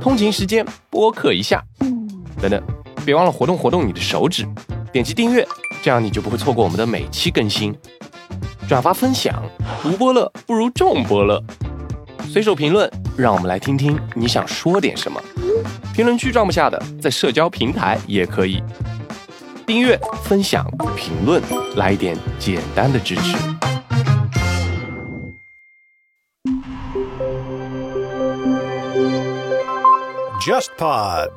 通勤时间播客一下，等等，别忘了活动活动你的手指，点击订阅，这样你就不会错过我们的每期更新。转发分享，无波乐不如众波乐。随手评论，让我们来听听你想说点什么。评论区装不下的，在社交平台也可以。订阅、分享、评论，来一点简单的支持。JustPod，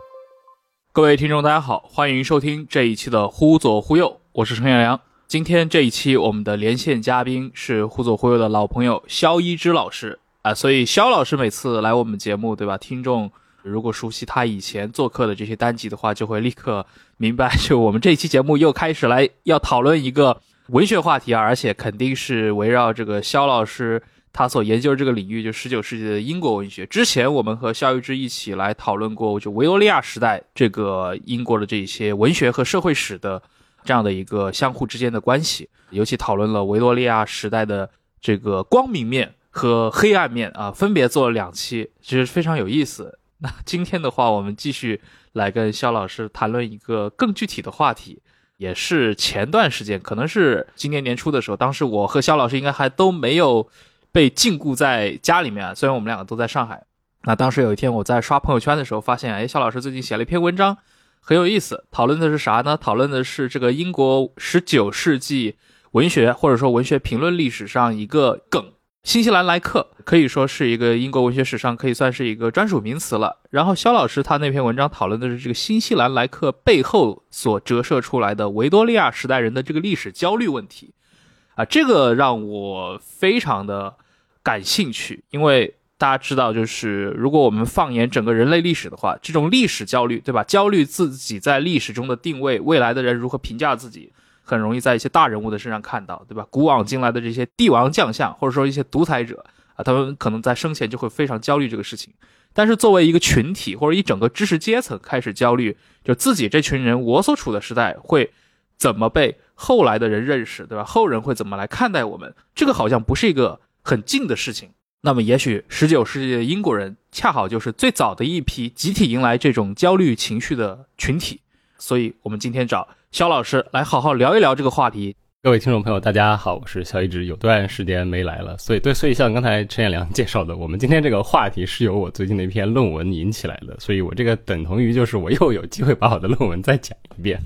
各位听众，大家好，欢迎收听这一期的《忽左忽右》，我是陈彦良。今天这一期我们的连线嘉宾是《忽左忽右》的老朋友肖一之老师啊，所以肖老师每次来我们节目，对吧？听众如果熟悉他以前做客的这些单集的话，就会立刻明白，就我们这期节目又开始来要讨论一个文学话题啊，而且肯定是围绕这个肖老师他所研究的这个领域，就十九世纪的英国文学。之前我们和肖玉芝一起来讨论过，就维多利亚时代这个英国的这些文学和社会史的这样的一个相互之间的关系，尤其讨论了维多利亚时代的这个光明面和黑暗面啊，分别做了两期，其实非常有意思。那今天的话，我们继续来跟肖老师谈论一个更具体的话题，也是前段时间，可能是今年年初的时候，当时我和肖老师应该还都没有被禁锢在家里面，虽然我们两个都在上海。那当时有一天我在刷朋友圈的时候，发现，哎，肖老师最近写了一篇文章，很有意思，讨论的是啥呢？讨论的是这个英国十九世纪文学或者说文学评论历史上一个梗。新西兰来客可以说是一个英国文学史上可以算是一个专属名词了。然后肖老师他那篇文章讨论的是这个新西兰来客背后所折射出来的维多利亚时代人的这个历史焦虑问题，啊，这个让我非常的感兴趣，因为大家知道，就是如果我们放眼整个人类历史的话，这种历史焦虑，对吧？焦虑自己在历史中的定位，未来的人如何评价自己。很容易在一些大人物的身上看到，对吧？古往今来的这些帝王将相，或者说一些独裁者啊，他们可能在生前就会非常焦虑这个事情。但是作为一个群体或者一整个知识阶层开始焦虑，就自己这群人，我所处的时代会怎么被后来的人认识，对吧？后人会怎么来看待我们？这个好像不是一个很近的事情。那么也许十九世纪的英国人恰好就是最早的一批集体迎来这种焦虑情绪的群体。所以我们今天找。肖老师来好好聊一聊这个话题。各位听众朋友，大家好，我是肖一直，有段时间没来了，所以对，所以像刚才陈彦良介绍的，我们今天这个话题是由我最近的一篇论文引起来的，所以我这个等同于就是我又有机会把我的论文再讲一遍。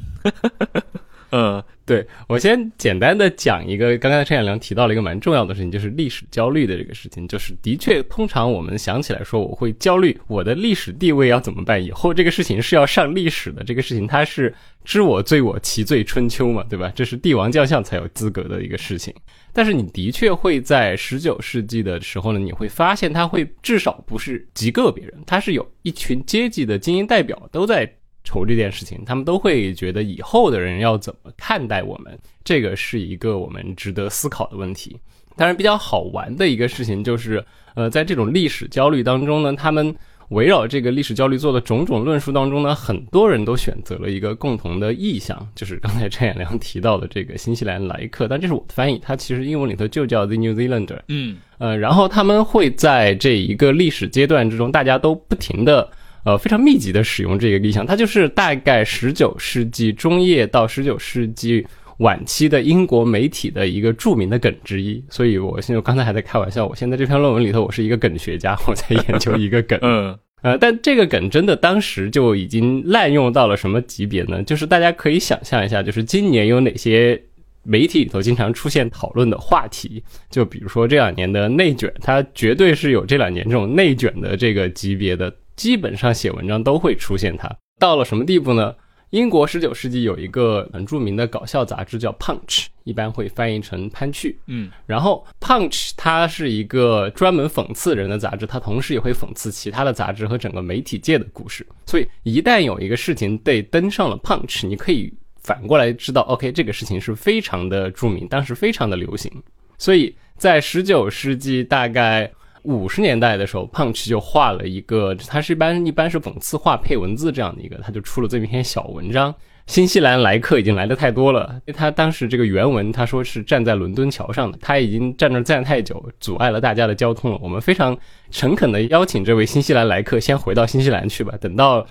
嗯，对我先简单的讲一个，刚刚陈彦良提到了一个蛮重要的事情，就是历史焦虑的这个事情。就是的确，通常我们想起来说，我会焦虑我的历史地位要怎么办？以后这个事情是要上历史的，这个事情它是知我罪我其罪春秋嘛，对吧？这是帝王将相才有资格的一个事情。但是你的确会在十九世纪的时候呢，你会发现它会至少不是极个别人，它是有一群阶级的精英代表都在。愁这件事情，他们都会觉得以后的人要怎么看待我们，这个是一个我们值得思考的问题。当然，比较好玩的一个事情就是，呃，在这种历史焦虑当中呢，他们围绕这个历史焦虑做的种种论述当中呢，很多人都选择了一个共同的意向，就是刚才 陈彦良提到的这个新西兰来客，但这是我的翻译，它其实英文里头就叫 The New Zealander。嗯，呃，然后他们会在这一个历史阶段之中，大家都不停的。呃，非常密集的使用这个意象，它就是大概十九世纪中叶到十九世纪晚期的英国媒体的一个著名的梗之一。所以，我现在刚才还在开玩笑，我现在这篇论文里头，我是一个梗学家，我在研究一个梗。嗯，呃，但这个梗真的当时就已经滥用到了什么级别呢？就是大家可以想象一下，就是今年有哪些媒体里头经常出现讨论的话题，就比如说这两年的内卷，它绝对是有这两年这种内卷的这个级别的。基本上写文章都会出现它，到了什么地步呢？英国十九世纪有一个很著名的搞笑杂志叫《Punch》，一般会翻译成《潘趣》。嗯，然后《Punch》它是一个专门讽刺人的杂志，它同时也会讽刺其他的杂志和整个媒体界的故事。所以一旦有一个事情被登上了《Punch》，你可以反过来知道，OK，这个事情是非常的著名，当时非常的流行。所以在十九世纪大概。五十年代的时候，Punch 就画了一个，它是一般一般是讽刺画配文字这样的一个，他就出了这么一篇小文章，新西兰来客已经来的太多了。因为他当时这个原文他说是站在伦敦桥上的，他已经站那站太久，阻碍了大家的交通了。我们非常诚恳的邀请这位新西兰来客先回到新西兰去吧，等到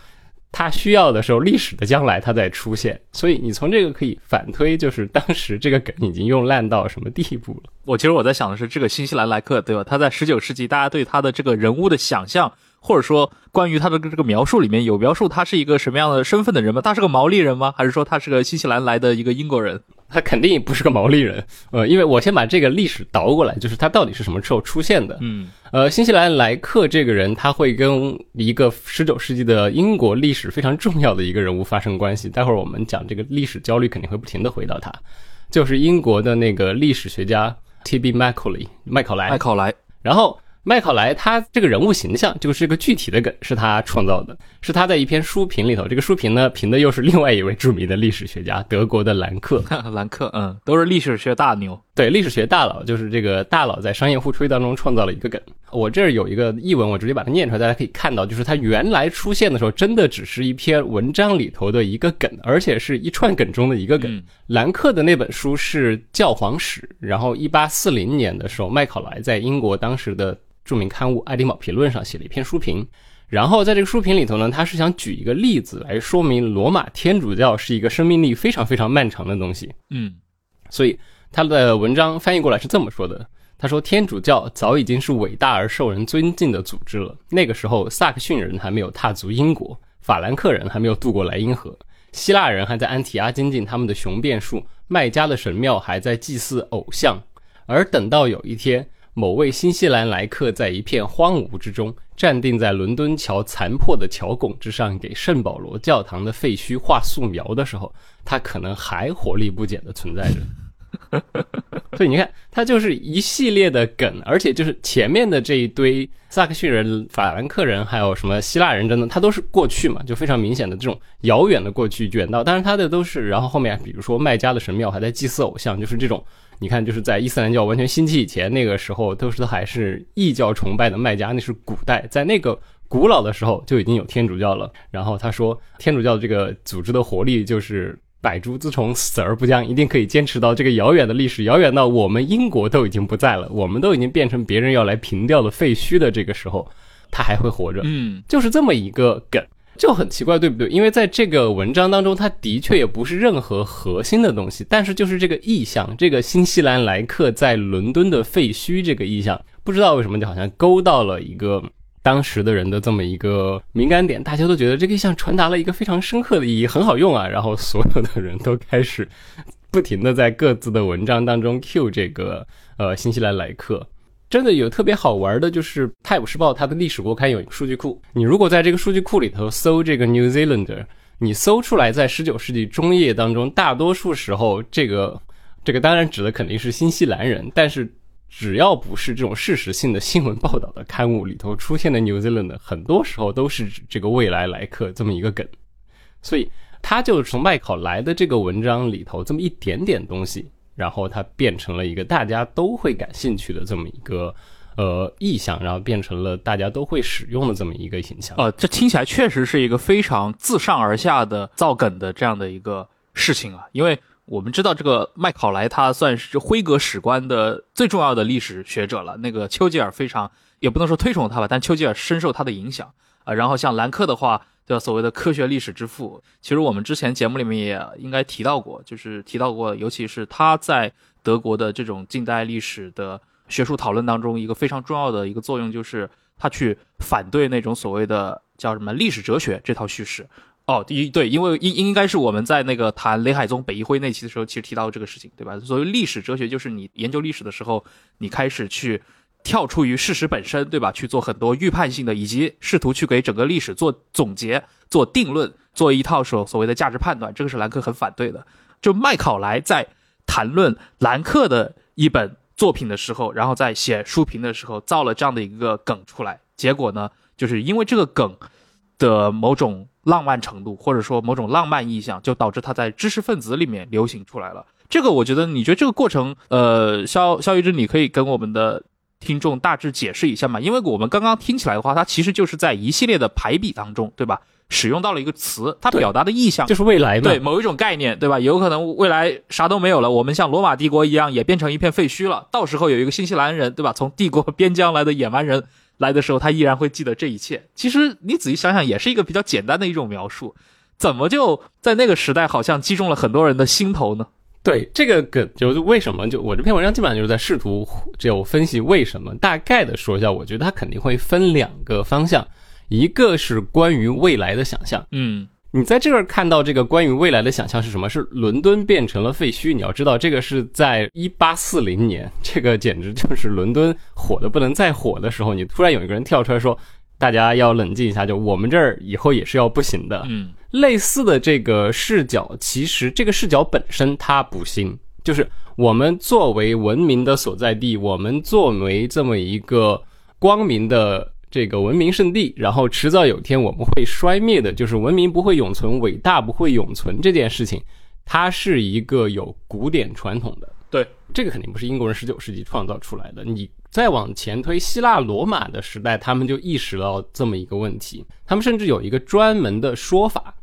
他需要的时候，历史的将来他再出现。所以你从这个可以反推，就是当时这个梗已经用烂到什么地步了。我其实我在想的是，这个新西兰来客，对吧？他在十九世纪，大家对他的这个人物的想象。或者说，关于他的这个描述里面有描述他是一个什么样的身份的人吗？他是个毛利人吗？还是说他是个新西兰来的一个英国人？他肯定不是个毛利人。呃，因为我先把这个历史倒过来，就是他到底是什么时候出现的？嗯，呃，新西兰莱克这个人，他会跟一个十九世纪的英国历史非常重要的一个人物发生关系。待会儿我们讲这个历史焦虑，肯定会不停的回到他，就是英国的那个历史学家 T.B. Macaulay 麦考莱。麦考莱，然后。麦考莱他这个人物形象就是一个具体的梗，是他创造的，是他在一篇书评里头。这个书评呢，评的又是另外一位著名的历史学家，德国的兰克。兰克，嗯，都是历史学大牛。对，历史学大佬就是这个大佬在商业互吹当中创造了一个梗。我这儿有一个译文，我直接把它念出来，大家可以看到，就是它原来出现的时候，真的只是一篇文章里头的一个梗，而且是一串梗中的一个梗。兰克的那本书是教皇史，然后一八四零年的时候，麦考莱在英国当时的。著名刊物《爱丁堡评论》上写了一篇书评，然后在这个书评里头呢，他是想举一个例子来说明罗马天主教是一个生命力非常非常漫长的东西。嗯，所以他的文章翻译过来是这么说的：他说，天主教早已经是伟大而受人尊敬的组织了。那个时候，萨克逊人还没有踏足英国，法兰克人还没有渡过莱茵河，希腊人还在安提阿精进他们的雄辩术，麦加的神庙还在祭祀偶像，而等到有一天。某位新西兰来客在一片荒芜之中，站定在伦敦桥残破的桥拱之上，给圣保罗教堂的废墟画素描的时候，他可能还活力不减的存在着。所以你看，它就是一系列的梗，而且就是前面的这一堆萨克逊人、法兰克人，还有什么希腊人等等，它都是过去嘛，就非常明显的这种遥远的过去卷到。当然，它的都是，然后后面比如说麦加的神庙还在祭祀偶像，就是这种。你看，就是在伊斯兰教完全兴起以前，那个时候都是还是异教崇拜的麦加，那是古代，在那个古老的时候就已经有天主教了。然后他说，天主教这个组织的活力就是百足自虫，死而不僵，一定可以坚持到这个遥远的历史，遥远到我们英国都已经不在了，我们都已经变成别人要来平掉的废墟的这个时候，他还会活着。嗯，就是这么一个梗。就很奇怪，对不对？因为在这个文章当中，它的确也不是任何核心的东西，但是就是这个意象，这个新西兰来客在伦敦的废墟这个意象，不知道为什么就好像勾到了一个当时的人的这么一个敏感点，大家都觉得这个意象传达了一个非常深刻的意义，很好用啊，然后所有的人都开始不停的在各自的文章当中 cue 这个呃新西兰来客。真的有特别好玩的，就是《泰晤士报》它的历史国刊有一个数据库。你如果在这个数据库里头搜这个 New Zealander，你搜出来在十九世纪中叶当中，大多数时候这个这个当然指的肯定是新西兰人，但是只要不是这种事实性的新闻报道的刊物里头出现的 New Zealand，很多时候都是指这个未来来客这么一个梗。所以他就从麦考来的这个文章里头这么一点点东西。然后它变成了一个大家都会感兴趣的这么一个呃意象，然后变成了大家都会使用的这么一个形象。呃，这听起来确实是一个非常自上而下的造梗的这样的一个事情啊。因为我们知道这个麦考莱他算是辉格史观的最重要的历史学者了，那个丘吉尔非常也不能说推崇他吧，但丘吉尔深受他的影响啊。然后像兰克的话。叫所谓的科学历史之父，其实我们之前节目里面也应该提到过，就是提到过，尤其是他在德国的这种近代历史的学术讨论当中，一个非常重要的一个作用，就是他去反对那种所谓的叫什么历史哲学这套叙事。哦，第一对，因为应应该是我们在那个谈雷海宗北一辉那期的时候，其实提到这个事情，对吧？所谓历史哲学，就是你研究历史的时候，你开始去。跳出于事实本身，对吧？去做很多预判性的，以及试图去给整个历史做总结、做定论、做一套所所谓的价值判断，这个是兰克很反对的。就麦考莱在谈论兰克的一本作品的时候，然后在写书评的时候造了这样的一个梗出来，结果呢，就是因为这个梗的某种浪漫程度，或者说某种浪漫意象，就导致它在知识分子里面流行出来了。这个我觉得，你觉得这个过程，呃，肖肖玉芝，你可以跟我们的。听众大致解释一下嘛，因为我们刚刚听起来的话，它其实就是在一系列的排比当中，对吧？使用到了一个词，它表达的意象就是未来嘛。对某一种概念，对吧？有可能未来啥都没有了，我们像罗马帝国一样也变成一片废墟了。到时候有一个新西兰人，对吧？从帝国边疆来的野蛮人来的时候，他依然会记得这一切。其实你仔细想想，也是一个比较简单的一种描述。怎么就在那个时代好像击中了很多人的心头呢？对这个梗，就是为什么？就我这篇文章基本上就是在试图就分析为什么。大概的说一下，我觉得它肯定会分两个方向，一个是关于未来的想象。嗯你在这儿看到这个关于未来的想象是什么？是伦敦变成了废墟。你要知道，这个是在一八四零年，这个简直就是伦敦火的不能再火的时候，你突然有一个人跳出来说，大家要冷静一下，就我们这儿以后也是要不行的。嗯类似的这个视角，其实这个视角本身它不新，就是我们作为文明的所在地，我们作为这么一个光明的这个文明圣地，然后迟早有一天我们会衰灭的，就是文明不会永存，伟大不会永存这件事情，它是一个有古典传统的。对，这个肯定不是英国人十九世纪创造出来的。你再往前推，希腊罗马的时代，他们就意识到这么一个问题，他们甚至有一个专门的说法，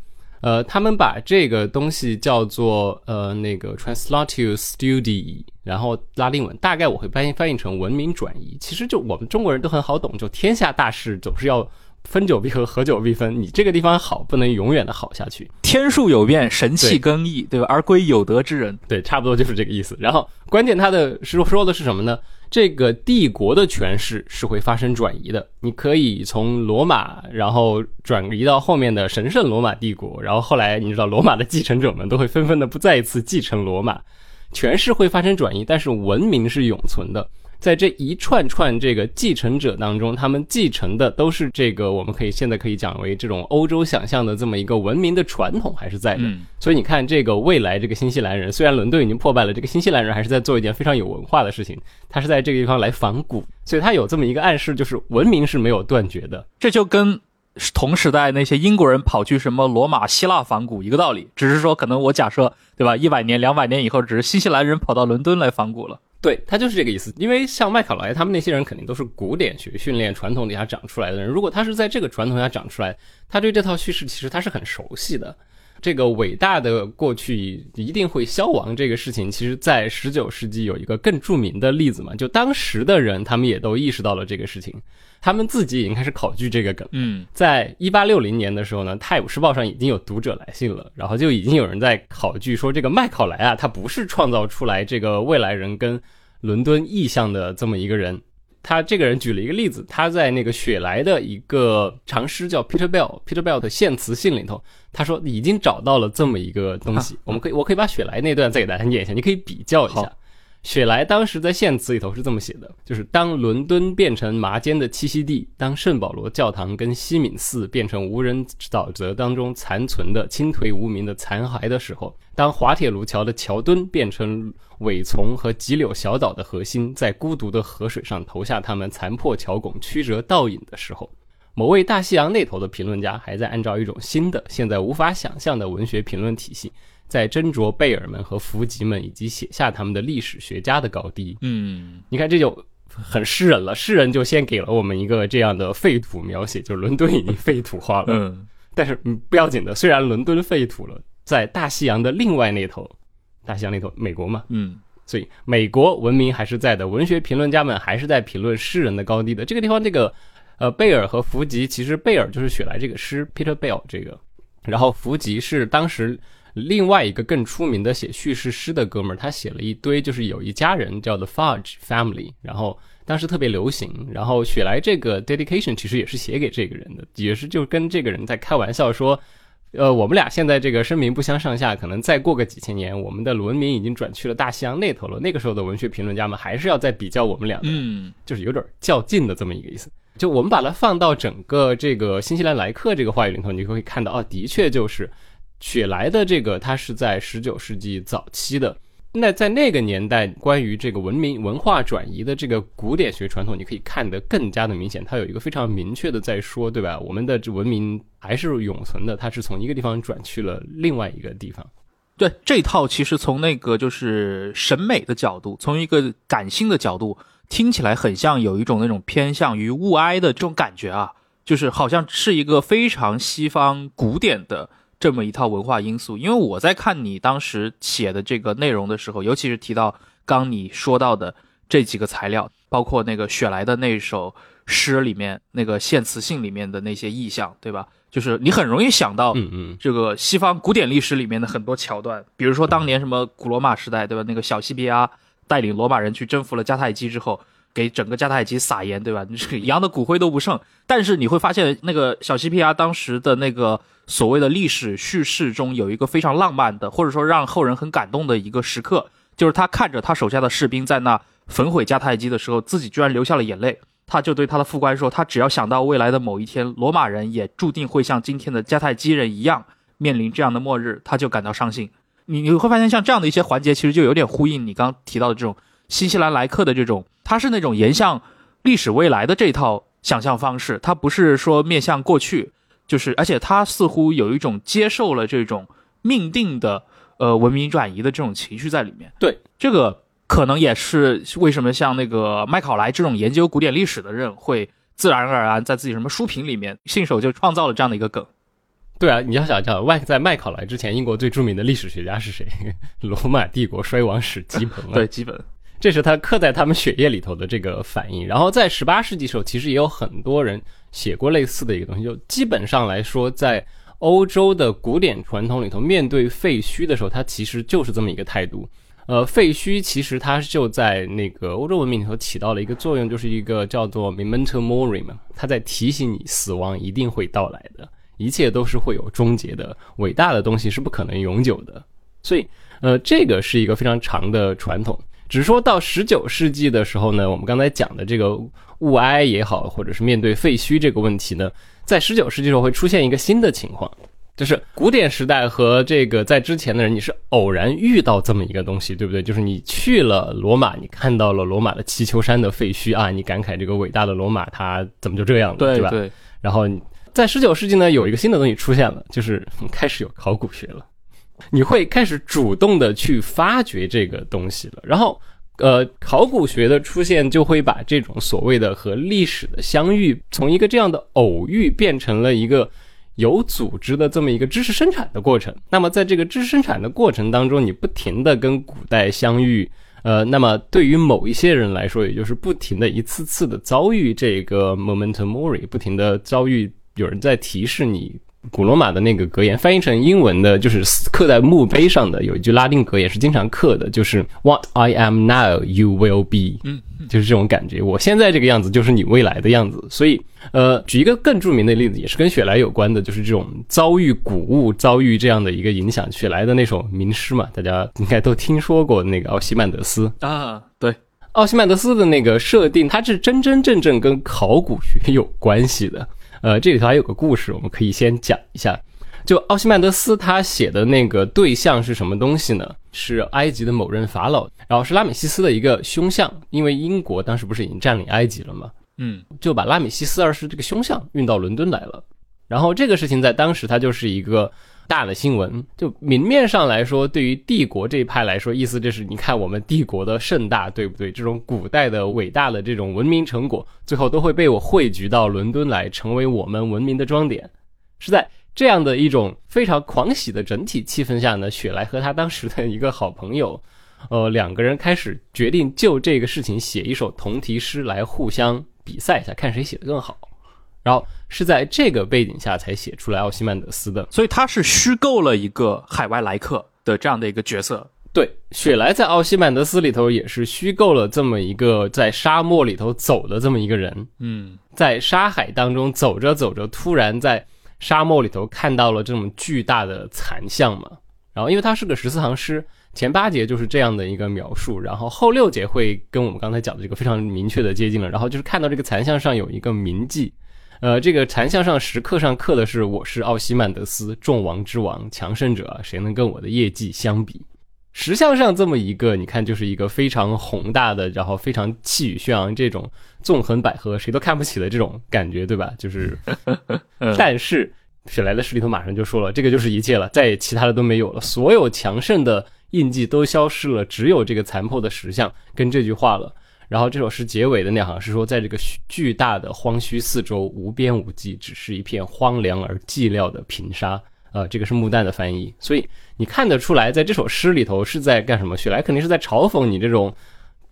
呃，他们把这个东西叫做呃那个 translatio studi，然后拉丁文大概我会翻译翻译成文明转移。其实就我们中国人都很好懂，就天下大事总是要分久必合，合久必分。你这个地方好，不能永远的好下去。天数有变，神气更易，对吧？而归有德之人。对，差不多就是这个意思。然后关键他的说说的是什么呢？这个帝国的权势是会发生转移的。你可以从罗马，然后转移到后面的神圣罗马帝国，然后后来你知道罗马的继承者们都会纷纷的不再一次继承罗马，权势会发生转移，但是文明是永存的。在这一串串这个继承者当中，他们继承的都是这个我们可以现在可以讲为这种欧洲想象的这么一个文明的传统还是在的。嗯所以你看，这个未来这个新西兰人，虽然伦敦已经破败了，这个新西兰人还是在做一件非常有文化的事情，他是在这个地方来仿古，所以他有这么一个暗示，就是文明是没有断绝的。这就跟同时代那些英国人跑去什么罗马、希腊仿古一个道理，只是说可能我假设对吧，一百年、两百年以后，只是新西兰人跑到伦敦来仿古了。对他就是这个意思，因为像麦考莱他们那些人肯定都是古典学训练传统底下长出来的人，如果他是在这个传统下长出来，他对这套叙事其实他是很熟悉的。这个伟大的过去一定会消亡这个事情，其实在十九世纪有一个更著名的例子嘛，就当时的人他们也都意识到了这个事情，他们自己已经开始考据这个梗。嗯在一八六零年的时候呢，《泰晤士报》上已经有读者来信了，然后就已经有人在考据说，这个麦考莱啊，他不是创造出来这个未来人跟伦敦意象的这么一个人。他这个人举了一个例子，他在那个雪莱的一个长诗叫 Peter Bell，Peter Bell 的献词信里头，他说已经找到了这么一个东西，我们可以，我可以把雪莱那段再给大家念一下，你可以比较一下好。雪莱当时在献词里头是这么写的，就是当伦敦变成麻尖的栖息地，当圣保罗教堂跟西敏寺变成无人沼泽当中残存的倾颓无名的残骸的时候，当滑铁卢桥的桥墩变成苇丛和棘柳小岛的核心，在孤独的河水上投下他们残破桥拱、曲折倒影的时候，某位大西洋那头的评论家还在按照一种新的、现在无法想象的文学评论体系，在斟酌贝尔们和福吉们以及写下他们的历史学家的高低。嗯，你看，这就很诗人了。诗人就先给了我们一个这样的废土描写，就是伦敦已经废土化了。嗯，但是嗯，不要紧的，虽然伦敦废土了，在大西洋的另外那头，大西洋那头，美国嘛，嗯，所以美国文明还是在的，文学评论家们还是在评论诗人的高低的。这个地方，这个呃贝尔和福吉，其实贝尔就是雪莱这个诗 Peter Bell 这个，然后福吉是当时另外一个更出名的写叙事诗的哥们儿，他写了一堆，就是有一家人叫 The Fudge Family，然后当时特别流行，然后雪莱这个 dedication 其实也是写给这个人的，也是就跟这个人在开玩笑说。呃，我们俩现在这个声名不相上下，可能再过个几千年，我们的文明已经转去了大西洋那头了。那个时候的文学评论家们还是要再比较我们俩的，嗯，就是有点较劲的这么一个意思。就我们把它放到整个这个新西兰来客这个话语里头，你会看到，哦，的确就是雪莱的这个，它是在十九世纪早期的。那在那个年代，关于这个文明文化转移的这个古典学传统，你可以看得更加的明显。它有一个非常明确的在说，对吧？我们的这文明还是永存的，它是从一个地方转去了另外一个地方。对这套其实从那个就是审美的角度，从一个感性的角度，听起来很像有一种那种偏向于物哀的这种感觉啊。就是好像是一个非常西方古典的这么一套文化因素。因为我在看你当时写的这个内容的时候，尤其是提到刚你说到的这几个材料，包括那个雪莱的那首诗里面那个献词信里面的那些意象，对吧？就是你很容易想到，嗯嗯，这个西方古典历史里面的很多桥段，比如说当年什么古罗马时代，对吧？那个小西比阿带领罗马人去征服了迦太基之后，给整个迦太基撒盐，对吧？你这个羊的骨灰都不剩。但是你会发现，那个小西皮阿当时的那个所谓的历史叙事中，有一个非常浪漫的，或者说让后人很感动的一个时刻，就是他看着他手下的士兵在那焚毁迦太基的时候，自己居然流下了眼泪。他就对他的副官说：“他只要想到未来的某一天，罗马人也注定会像今天的迦太基人一样面临这样的末日，他就感到伤心。”你你会发现，像这样的一些环节，其实就有点呼应你刚提到的这种新西兰来客的这种，他是那种沿向历史未来的这套想象方式，他不是说面向过去，就是而且他似乎有一种接受了这种命定的呃文明转移的这种情绪在里面。对这个。可能也是为什么像那个麦考莱这种研究古典历史的人，会自然而然在自己什么书评里面信手就创造了这样的一个梗。对啊，你要想想，外在麦考莱之前，英国最著名的历史学家是谁？罗马帝国衰亡史基本。对，基本，这是他刻在他们血液里头的这个反应。然后在十八世纪时候，其实也有很多人写过类似的一个东西。就基本上来说，在欧洲的古典传统里头，面对废墟的时候，它其实就是这么一个态度。呃，废墟其实它就在那个欧洲文明里头起到了一个作用，就是一个叫做 memento mori 嘛，它在提醒你死亡一定会到来的，一切都是会有终结的，伟大的东西是不可能永久的。所以，呃，这个是一个非常长的传统。只是说到十九世纪的时候呢，我们刚才讲的这个物哀也好，或者是面对废墟这个问题呢，在十九世纪时候会出现一个新的情况。就是古典时代和这个在之前的人，你是偶然遇到这么一个东西，对不对？就是你去了罗马，你看到了罗马的祈求山的废墟啊，你感慨这个伟大的罗马它怎么就这样了，对吧？对。然后在十九世纪呢，有一个新的东西出现了，就是开始有考古学了，你会开始主动的去发掘这个东西了。然后，呃，考古学的出现就会把这种所谓的和历史的相遇，从一个这样的偶遇变成了一个。有组织的这么一个知识生产的过程，那么在这个知识生产的过程当中，你不停的跟古代相遇，呃，那么对于某一些人来说，也就是不停的一次次的遭遇这个 momentum mori，不停的遭遇有人在提示你。古罗马的那个格言翻译成英文的，就是刻在墓碑上的，有一句拉丁格也是经常刻的，就是 What I am now, you will be。嗯，就是这种感觉。我现在这个样子，就是你未来的样子。所以，呃，举一个更著名的例子，也是跟雪莱有关的，就是这种遭遇古物、遭遇这样的一个影响。雪莱的那首名诗嘛，大家应该都听说过，那个奥西曼德斯啊，对，奥西曼德斯的那个设定，它是真真正正跟考古学有关系的。呃，这里头还有个故事，我们可以先讲一下。就奥西曼德斯他写的那个对象是什么东西呢？是埃及的某任法老，然后是拉美西斯的一个凶相。因为英国当时不是已经占领埃及了吗？嗯，就把拉美西斯二世这个凶相运到伦敦来了。然后这个事情在当时它就是一个。大的新闻，就明面上来说，对于帝国这一派来说，意思就是你看我们帝国的盛大，对不对？这种古代的伟大的这种文明成果，最后都会被我汇聚到伦敦来，成为我们文明的装点。是在这样的一种非常狂喜的整体气氛下呢，雪莱和他当时的一个好朋友，呃，两个人开始决定就这个事情写一首同题诗来互相比赛一下，看谁写的更好。然后是在这个背景下才写出来奥西曼德斯的，所以他是虚构了一个海外来客的这样的一个角色。对，雪莱在奥西曼德斯里头也是虚构了这么一个在沙漠里头走的这么一个人。嗯，在沙海当中走着走着，突然在沙漠里头看到了这种巨大的残像嘛。然后因为他是个十四行诗，前八节就是这样的一个描述，然后后六节会跟我们刚才讲的这个非常明确的接近了。然后就是看到这个残像上有一个铭记。呃，这个残像上石刻上刻的是“我是奥西曼德斯，众王之王，强盛者，谁能跟我的业绩相比？”石像上这么一个，你看就是一个非常宏大的，然后非常气宇轩昂，这种纵横捭阖，谁都看不起的这种感觉，对吧？就是，但是雪莱的诗里头马上就说了，这个就是一切了，再也其他的都没有了，所有强盛的印记都消失了，只有这个残破的石像跟这句话了。然后这首诗结尾的那行是说，在这个巨大的荒墟四周，无边无际，只是一片荒凉而寂寥的平沙。呃，这个是穆旦的翻译，所以你看得出来，在这首诗里头是在干什么？雪莱肯定是在嘲讽你这种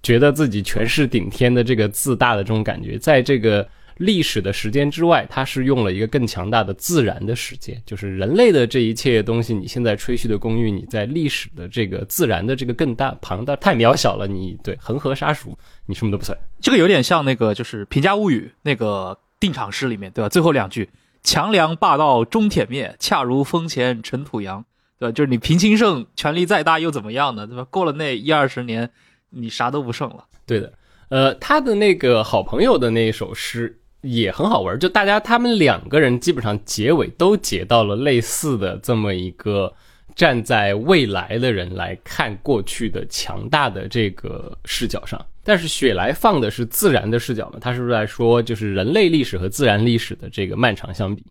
觉得自己权势顶天的这个自大的这种感觉，在这个历史的时间之外，它是用了一个更强大的自然的时间，就是人类的这一切东西，你现在吹嘘的公寓，你在历史的这个自然的这个更大庞大太渺小了，你对恒河沙数，你什么都不算。这个有点像那个就是《平家物语》那个定场诗里面，对吧？最后两句。强梁霸道终殄灭，恰如风前尘土扬，对吧？就是你平清盛，权力再大又怎么样呢？对吧？过了那一二十年，你啥都不剩了。对的，呃，他的那个好朋友的那一首诗也很好玩，就大家他们两个人基本上结尾都结到了类似的这么一个站在未来的人来看过去的强大的这个视角上。但是雪莱放的是自然的视角嘛？他是不是在说，就是人类历史和自然历史的这个漫长相比？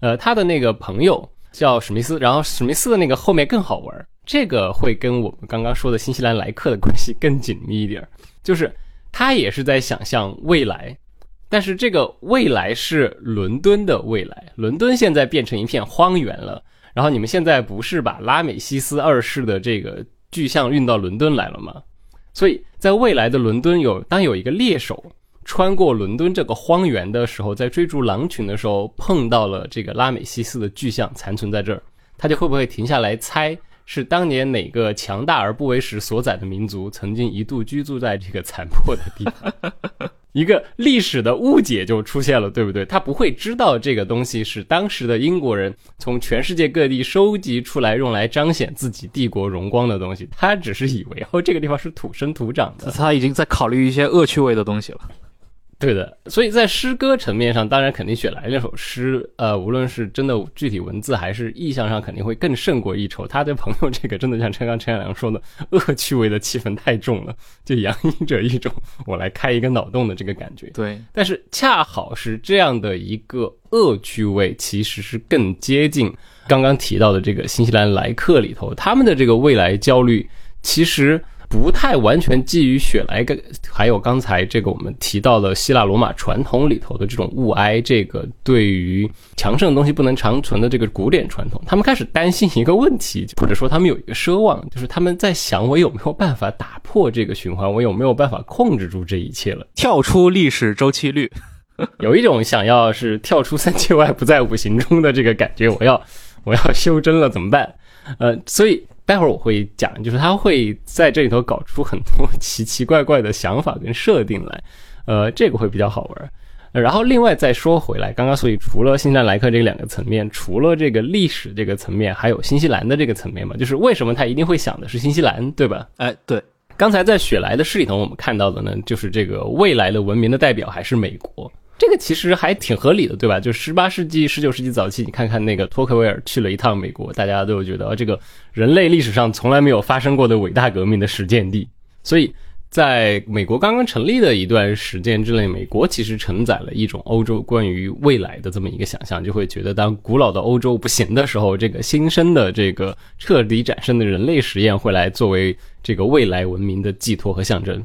呃，他的那个朋友叫史密斯，然后史密斯的那个后面更好玩，这个会跟我们刚刚说的新西兰来客的关系更紧密一点，就是他也是在想象未来，但是这个未来是伦敦的未来，伦敦现在变成一片荒原了，然后你们现在不是把拉美西斯二世的这个巨像运到伦敦来了吗？所以在未来的伦敦，有当有一个猎手穿过伦敦这个荒原的时候，在追逐狼群的时候，碰到了这个拉美西斯的巨像残存在这儿，他就会不会停下来猜，是当年哪个强大而不为时所载的民族曾经一度居住在这个残破的地方？一个历史的误解就出现了，对不对？他不会知道这个东西是当时的英国人从全世界各地收集出来用来彰显自己帝国荣光的东西，他只是以为哦，这个地方是土生土长的。他已经在考虑一些恶趣味的东西了。对的，所以在诗歌层面上，当然肯定雪莱那首诗，呃，无论是真的具体文字还是意象上，肯定会更胜过一筹。他对朋友这个真的像陈刚、陈小良说的，恶趣味的气氛太重了，就洋溢着一种我来开一个脑洞的这个感觉。对，但是恰好是这样的一个恶趣味，其实是更接近刚刚提到的这个新西兰来客里头他们的这个未来焦虑，其实。不太完全基于雪莱跟还有刚才这个我们提到的希腊罗马传统里头的这种物哀，这个对于强盛的东西不能长存的这个古典传统，他们开始担心一个问题，或者说他们有一个奢望，就是他们在想我有没有办法打破这个循环，我有没有办法控制住这一切了，跳出历史周期率，有一种想要是跳出三界外不在五行中的这个感觉，我要我要修真了怎么办？呃，所以。待会儿我会讲，就是他会在这里头搞出很多奇奇怪怪的想法跟设定来，呃，这个会比较好玩。然后另外再说回来，刚刚所以除了新西兰来客这两个层面，除了这个历史这个层面，还有新西兰的这个层面嘛，就是为什么他一定会想的是新西兰，对吧？哎，对。刚才在雪莱的诗里头，我们看到的呢，就是这个未来的文明的代表还是美国。这个其实还挺合理的，对吧？就十八世纪、十九世纪早期，你看看那个托克维尔去了一趟美国，大家都有觉得这个人类历史上从来没有发生过的伟大革命的实践地。所以，在美国刚刚成立的一段时间之内，美国其实承载了一种欧洲关于未来的这么一个想象，就会觉得当古老的欧洲不行的时候，这个新生的这个彻底产生的人类实验会来作为这个未来文明的寄托和象征。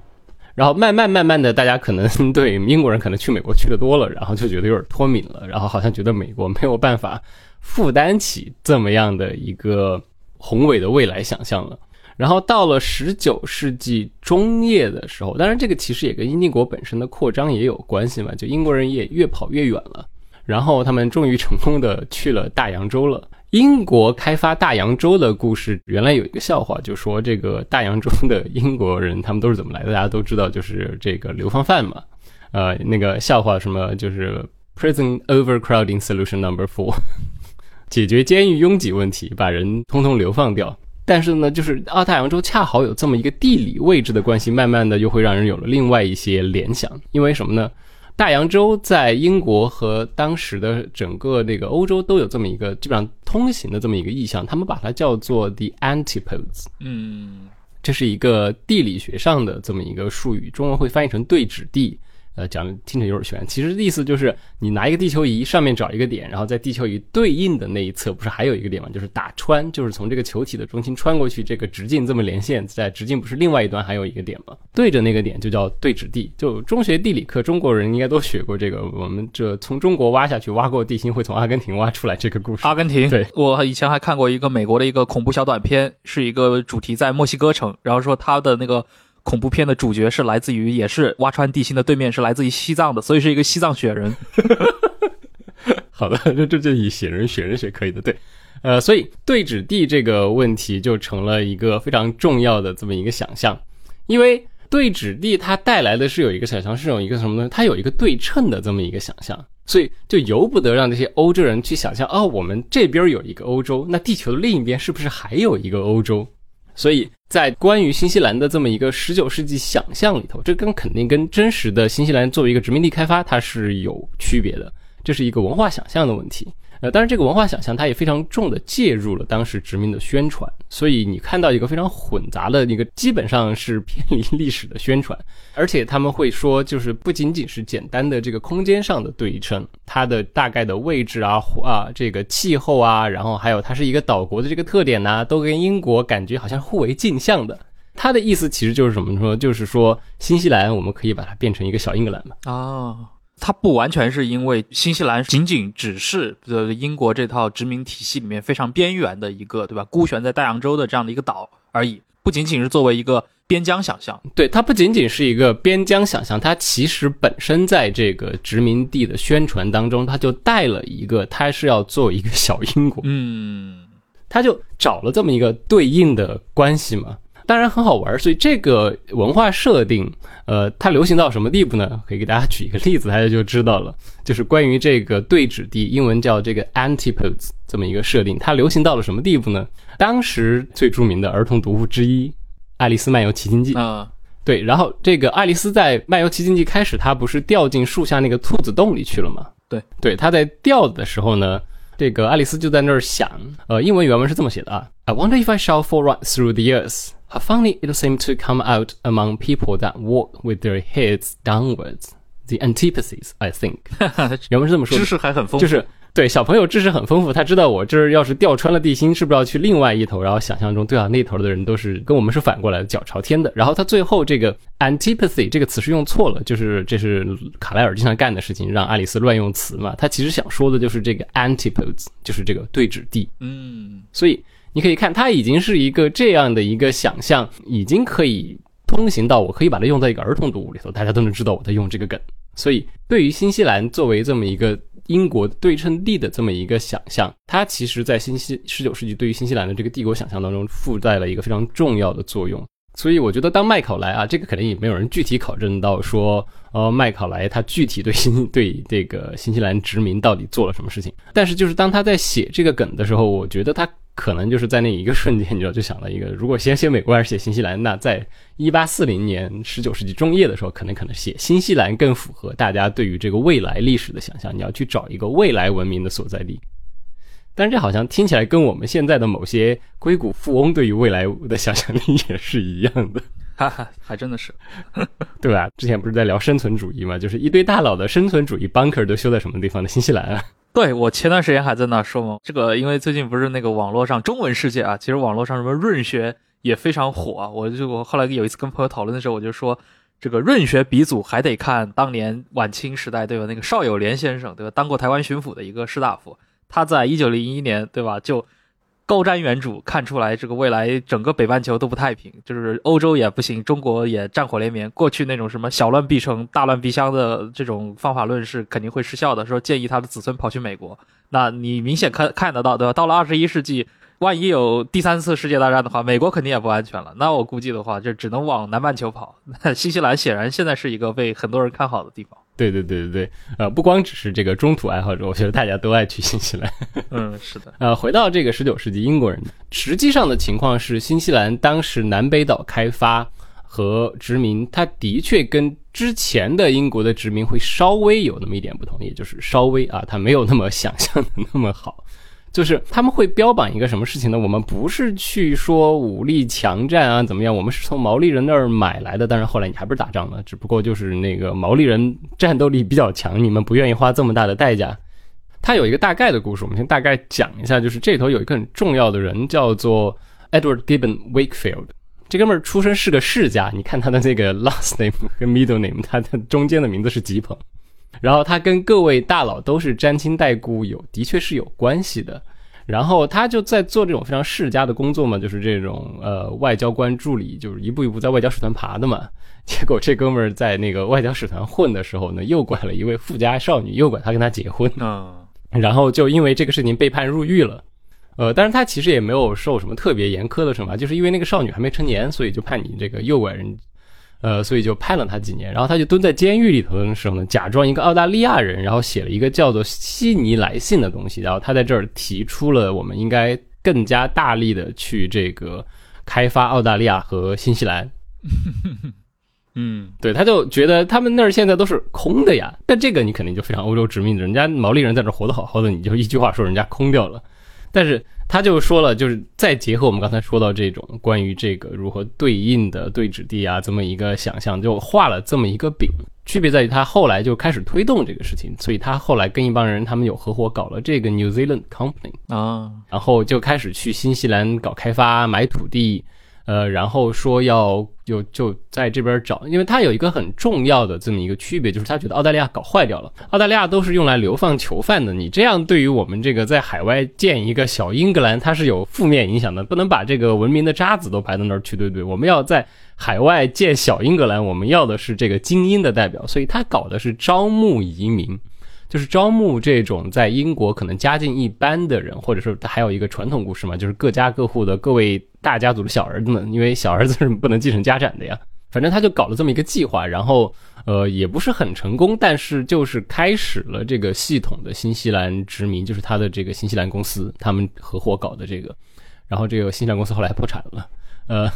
然后慢慢慢慢的，大家可能对英国人可能去美国去的多了，然后就觉得有点脱敏了，然后好像觉得美国没有办法负担起这么样的一个宏伟的未来想象了。然后到了十九世纪中叶的时候，当然这个其实也跟英帝国本身的扩张也有关系嘛，就英国人也越跑越远了，然后他们终于成功的去了大洋洲了。英国开发大洋洲的故事，原来有一个笑话，就说这个大洋洲的英国人他们都是怎么来的？大家都知道，就是这个流放犯嘛。呃，那个笑话什么就是 prison overcrowding solution number four，解决监狱拥挤问题，把人通通流放掉。但是呢，就是澳大洋洲恰好有这么一个地理位置的关系，慢慢的又会让人有了另外一些联想。因为什么呢？大洋洲在英国和当时的整个那个欧洲都有这么一个基本上通行的这么一个意象，他们把它叫做 the antipodes。嗯，这是一个地理学上的这么一个术语，中文会翻译成对指地。呃，讲听着有点悬。其实意思就是你拿一个地球仪，上面找一个点，然后在地球仪对应的那一侧，不是还有一个点吗？就是打穿，就是从这个球体的中心穿过去，这个直径这么连线，在直径不是另外一端还有一个点吗？对着那个点就叫对指地。就中学地理课，中国人应该都学过这个。我们这从中国挖下去，挖过地心会从阿根廷挖出来这个故事。阿根廷，对我以前还看过一个美国的一个恐怖小短片，是一个主题在墨西哥城，然后说他的那个。恐怖片的主角是来自于，也是挖穿地心的对面是来自于西藏的，所以是一个西藏雪人。好的，这这就以雪人雪人学可以的，对，呃，所以对指地这个问题就成了一个非常重要的这么一个想象，因为对指地它带来的是有一个想象，是有一个什么呢？它有一个对称的这么一个想象，所以就由不得让这些欧洲人去想象，哦，我们这边有一个欧洲，那地球的另一边是不是还有一个欧洲？所以在关于新西兰的这么一个十九世纪想象里头，这跟肯定跟真实的新西兰作为一个殖民地开发它是有区别的，这是一个文化想象的问题。呃，当然，这个文化想象它也非常重的介入了当时殖民的宣传，所以你看到一个非常混杂的一个，基本上是偏离历史的宣传，而且他们会说，就是不仅仅是简单的这个空间上的对称，它的大概的位置啊啊，这个气候啊，然后还有它是一个岛国的这个特点呢，都跟英国感觉好像互为镜像的。它的意思其实就是什么说，就是说新西兰我们可以把它变成一个小英格兰嘛。啊。它不完全是因为新西兰仅仅只是呃英国这套殖民体系里面非常边缘的一个，对吧？孤悬在大洋洲的这样的一个岛而已，不仅仅是作为一个边疆想象。对，它不仅仅是一个边疆想象，它其实本身在这个殖民地的宣传当中，它就带了一个，它是要做一个小英国。嗯，它就找了这么一个对应的关系嘛。当然很好玩，所以这个文化设定，呃，它流行到什么地步呢？可以给大家举一个例子，大家就知道了。就是关于这个对指地，英文叫这个 antipodes 这么一个设定，它流行到了什么地步呢？当时最著名的儿童读物之一《爱丽丝漫游奇境记》啊，对，然后这个爱丽丝在漫游奇境记开始，她不是掉进树下那个兔子洞里去了吗？对，对，她在掉的时候呢。这个爱丽丝就在那儿想，呃，英文原文是这么写的啊：I wonder if I shall fall right through the earth. How funny it seemed to come out among people that walk with their heads downwards. The antithesis, I think. 原文是这么说的，知识还很丰富，就是对小朋友知识很丰富，他知道我这儿要是掉穿了地心，是不是要去另外一头？然后想象中，对啊，那头的人都是跟我们是反过来的，脚朝天的。然后他最后这个 antipathy 这个词是用错了，就是这是卡莱尔经常干的事情，让爱丽丝乱用词嘛。他其实想说的就是这个 antipodes，就是这个对指地。嗯，所以你可以看，它已经是一个这样的一个想象，已经可以通行到我可以把它用在一个儿童读物里头，大家都能知道我在用这个梗。所以对于新西兰作为这么一个。英国对称地的这么一个想象，它其实，在新西十九世纪对于新西兰的这个帝国想象当中，附带了一个非常重要的作用。所以，我觉得当麦考莱啊，这个肯定也没有人具体考证到说，呃，麦考莱他具体对新对这个新西兰殖民到底做了什么事情。但是，就是当他在写这个梗的时候，我觉得他。可能就是在那一个瞬间，你知道，就想了一个，如果先写美国还是写新西兰，那在一八四零年十九世纪中叶的时候，可能可能写新西兰更符合大家对于这个未来历史的想象。你要去找一个未来文明的所在地，但是这好像听起来跟我们现在的某些硅谷富翁对于未来的想象力也是一样的，哈哈，还真的是，对吧？之前不是在聊生存主义嘛，就是一堆大佬的生存主义 bunker 都修在什么地方呢？新西兰啊。对我前段时间还在那说嘛，这个因为最近不是那个网络上中文世界啊，其实网络上什么润学也非常火啊。我就我后来有一次跟朋友讨论的时候，我就说这个润学鼻祖还得看当年晚清时代对吧？那个邵友莲先生对吧？当过台湾巡抚的一个士大夫，他在一九零一年对吧就。高瞻远瞩，看出来这个未来整个北半球都不太平，就是欧洲也不行，中国也战火连绵。过去那种什么小乱必成、大乱必相的这种方法论是肯定会失效的。说建议他的子孙跑去美国，那你明显看看得到，对吧？到了二十一世纪，万一有第三次世界大战的话，美国肯定也不安全了。那我估计的话，就只能往南半球跑。那新西兰显然现在是一个被很多人看好的地方。对对对对对，呃，不光只是这个中土爱好者，我觉得大家都爱去新西兰。嗯，是的。呃，回到这个十九世纪英国人，实际上的情况是，新西兰当时南北岛开发和殖民，它的确跟之前的英国的殖民会稍微有那么一点不同，也就是稍微啊，它没有那么想象的那么好。就是他们会标榜一个什么事情呢？我们不是去说武力强占啊，怎么样？我们是从毛利人那儿买来的。但是后来你还不是打仗了，只不过就是那个毛利人战斗力比较强，你们不愿意花这么大的代价。他有一个大概的故事，我们先大概讲一下。就是这头有一个很重要的人，叫做 Edward Gibbon Wakefield。这哥们儿出身是个世家，你看他的这个 last name 和 middle name，他的中间的名字是吉朋。然后他跟各位大佬都是沾亲带故，有的确是有关系的。然后他就在做这种非常世家的工作嘛，就是这种呃外交官助理，就是一步一步在外交使团爬的嘛。结果这哥们儿在那个外交使团混的时候呢，诱拐了一位富家少女，诱拐她跟他结婚，嗯，然后就因为这个事情被判入狱了。呃，但是他其实也没有受什么特别严苛的惩罚，就是因为那个少女还没成年，所以就判你这个诱拐人。呃，所以就判了他几年，然后他就蹲在监狱里头的时候呢，假装一个澳大利亚人，然后写了一个叫做《悉尼来信》的东西，然后他在这儿提出了我们应该更加大力的去这个开发澳大利亚和新西兰。嗯，对，他就觉得他们那儿现在都是空的呀，但这个你肯定就非常欧洲殖民的，人家毛利人在这活得好好的，你就一句话说人家空掉了，但是。他就说了，就是再结合我们刚才说到这种关于这个如何对应的对质地啊，这么一个想象，就画了这么一个饼。区别在于他后来就开始推动这个事情，所以他后来跟一帮人，他们有合伙搞了这个 New Zealand Company 啊，然后就开始去新西兰搞开发、买土地。呃，然后说要就就在这边找，因为他有一个很重要的这么一个区别，就是他觉得澳大利亚搞坏掉了。澳大利亚都是用来流放囚犯的，你这样对于我们这个在海外建一个小英格兰，它是有负面影响的，不能把这个文明的渣子都排到那儿去，对不对？我们要在海外建小英格兰，我们要的是这个精英的代表，所以他搞的是招募移民。就是招募这种在英国可能家境一般的人，或者说还有一个传统故事嘛，就是各家各户的各位大家族的小儿子们，因为小儿子是不能继承家产的呀。反正他就搞了这么一个计划，然后呃也不是很成功，但是就是开始了这个系统的新西兰殖民，就是他的这个新西兰公司他们合伙搞的这个，然后这个新西兰公司后来破产了，呃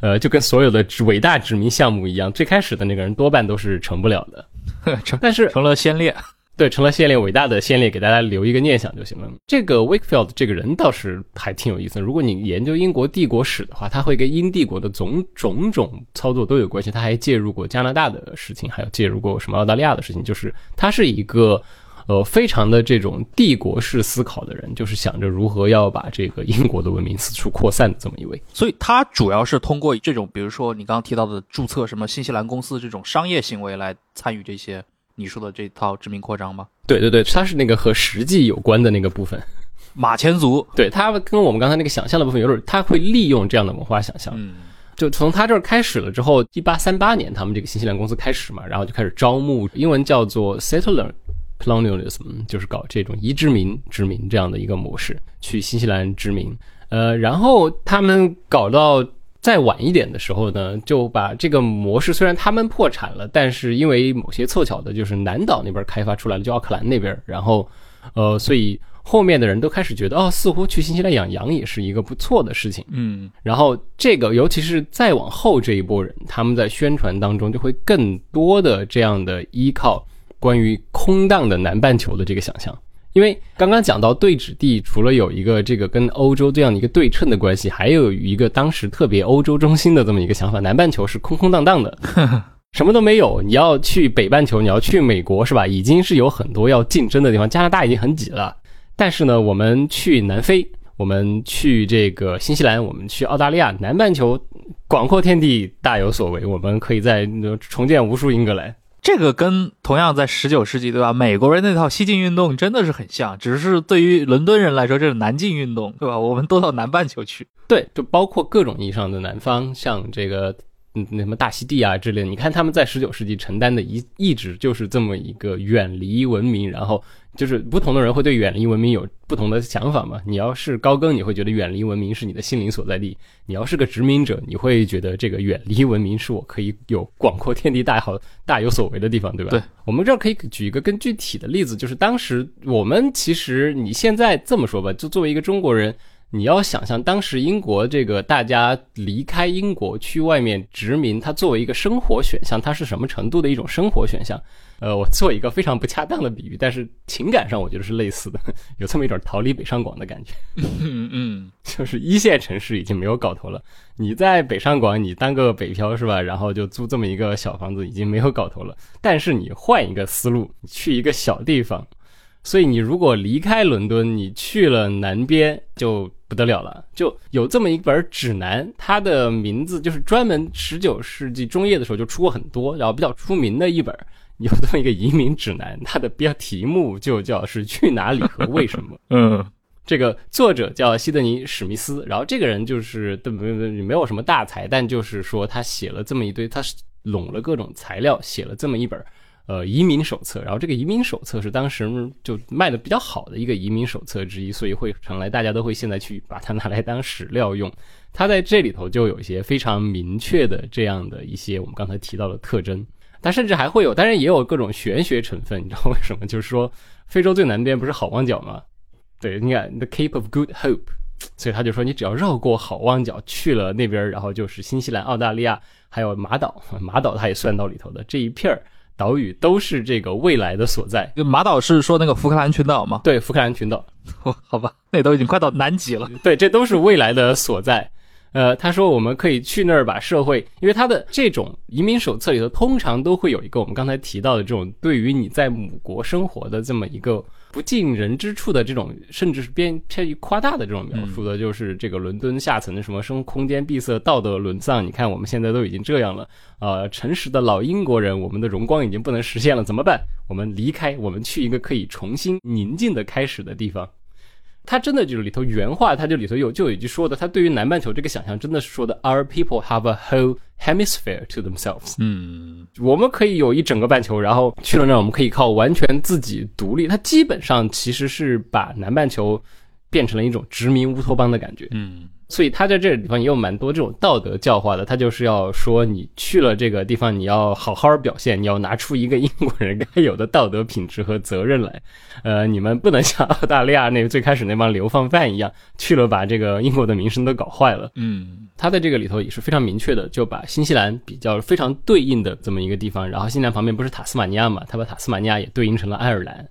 呃就跟所有的伟大殖民项目一样，最开始的那个人多半都是成不了的，成但是成了先烈。对，成了先烈，伟大的先烈，给大家留一个念想就行了。这个 Wakefield 这个人倒是还挺有意思。如果你研究英国帝国史的话，他会跟英帝国的种种种操作都有关系。他还介入过加拿大的事情，还有介入过什么澳大利亚的事情。就是他是一个呃非常的这种帝国式思考的人，就是想着如何要把这个英国的文明四处扩散的这么一位。所以他主要是通过这种，比如说你刚刚提到的注册什么新西兰公司这种商业行为来参与这些。你说的这套殖民扩张吗？对对对，它是那个和实际有关的那个部分。马前卒，对它跟我们刚才那个想象的部分有点，它会利用这样的文化想象。嗯，就从他这儿开始了之后，一八三八年他们这个新西兰公司开始嘛，然后就开始招募，英文叫做 settler colonialism，就是搞这种移殖民殖民这样的一个模式去新西兰殖民。呃，然后他们搞到。再晚一点的时候呢，就把这个模式，虽然他们破产了，但是因为某些凑巧的，就是南岛那边开发出来了，就奥克兰那边，然后，呃，所以后面的人都开始觉得，哦，似乎去新西兰养羊也是一个不错的事情，嗯，然后这个，尤其是再往后这一波人，他们在宣传当中就会更多的这样的依靠关于空荡的南半球的这个想象。因为刚刚讲到对址地，除了有一个这个跟欧洲这样的一个对称的关系，还有一个当时特别欧洲中心的这么一个想法：南半球是空空荡荡的，什么都没有。你要去北半球，你要去美国，是吧？已经是有很多要竞争的地方，加拿大已经很挤了。但是呢，我们去南非，我们去这个新西兰，我们去澳大利亚，南半球广阔天地大有所为，我们可以在重建无数英格兰。这个跟同样在十九世纪，对吧？美国人那套西进运动真的是很像，只是对于伦敦人来说，这是南进运动，对吧？我们都到南半球去，对，就包括各种意义上的南方，像这个嗯，那什么大溪地啊之类的。你看他们在十九世纪承担的一一直就是这么一个远离文明，然后。就是不同的人会对远离文明有不同的想法嘛？你要是高更，你会觉得远离文明是你的心灵所在地；你要是个殖民者，你会觉得这个远离文明是我可以有广阔天地大好大有所为的地方，对吧？对，我们这儿可以举一个更具体的例子，就是当时我们其实你现在这么说吧，就作为一个中国人，你要想象当时英国这个大家离开英国去外面殖民，它作为一个生活选项，它是什么程度的一种生活选项？呃，我做一个非常不恰当的比喻，但是情感上我觉得是类似的，有这么一种逃离北上广的感觉。嗯嗯，就是一线城市已经没有搞头了，你在北上广，你当个北漂是吧？然后就租这么一个小房子，已经没有搞头了。但是你换一个思路，你去一个小地方，所以你如果离开伦敦，你去了南边就不得了了。就有这么一本指南，它的名字就是专门十九世纪中叶的时候就出过很多，然后比较出名的一本。有这么一个移民指南，它的标题目就叫是去哪里和为什么。嗯，这个作者叫西德尼史密斯，然后这个人就是没没没有什么大才，但就是说他写了这么一堆，他拢了各种材料，写了这么一本呃移民手册。然后这个移民手册是当时就卖的比较好的一个移民手册之一，所以会成来大家都会现在去把它拿来当史料用。它在这里头就有一些非常明确的这样的一些我们刚才提到的特征。它甚至还会有，当然也有各种玄学成分，你知道为什么？就是说，非洲最南边不是好望角吗？对，你看 The Cape of Good Hope，所以他就说，你只要绕过好望角去了那边，然后就是新西兰、澳大利亚，还有马岛，马岛它也算到里头的这一片儿岛屿，都是这个未来的所在。马岛是说那个福克兰群岛吗？对，福克兰群岛。好吧，那都已经快到南极了。对，这都是未来的所在。呃，他说我们可以去那儿把社会，因为他的这种移民手册里头通常都会有一个我们刚才提到的这种对于你在母国生活的这么一个不尽人之处的这种，甚至是偏偏于夸大的这种描述的，就是这个伦敦下层的什么生空间闭塞、道德沦丧。你看我们现在都已经这样了，呃，诚实的老英国人，我们的荣光已经不能实现了，怎么办？我们离开，我们去一个可以重新宁静的开始的地方。他真的就是里头原话，他就里头有就有一句说的，他对于南半球这个想象真的是说的，Our people have a whole hemisphere to themselves。嗯，我们可以有一整个半球，然后去了那儿，我们可以靠完全自己独立。他基本上其实是把南半球变成了一种殖民乌托邦的感觉。嗯。所以他在这个地方也有蛮多这种道德教化的，他就是要说你去了这个地方，你要好好表现，你要拿出一个英国人该有的道德品质和责任来。呃，你们不能像澳大利亚那最开始那帮流放犯一样，去了把这个英国的名声都搞坏了。嗯，他在这个里头也是非常明确的，就把新西兰比较非常对应的这么一个地方，然后新西兰旁边不是塔斯马尼亚嘛，他把塔斯马尼亚也对应成了爱尔兰。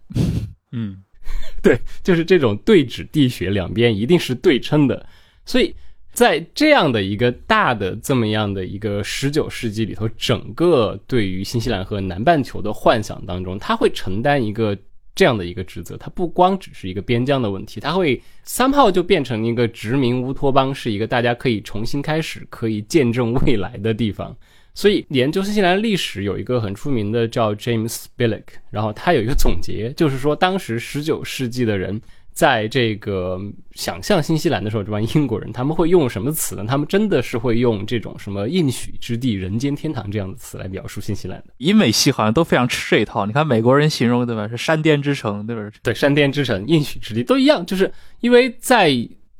嗯，对，就是这种对指地穴，两边一定是对称的。所以在这样的一个大的这么样的一个十九世纪里头，整个对于新西兰和南半球的幻想当中，它会承担一个这样的一个职责。它不光只是一个边疆的问题，它会三炮就变成一个殖民乌托邦，是一个大家可以重新开始、可以见证未来的地方。所以研究新西兰历史有一个很出名的叫 James Billick，然后他有一个总结，就是说当时十九世纪的人。在这个想象新西兰的时候，这帮英国人他们会用什么词呢？他们真的是会用这种什么应许之地、人间天堂这样的词来描述新西兰的。英美系好像都非常吃这一套。你看美国人形容对吧？是山巅之城对吧？对，山巅之城、应许之地都一样，就是因为在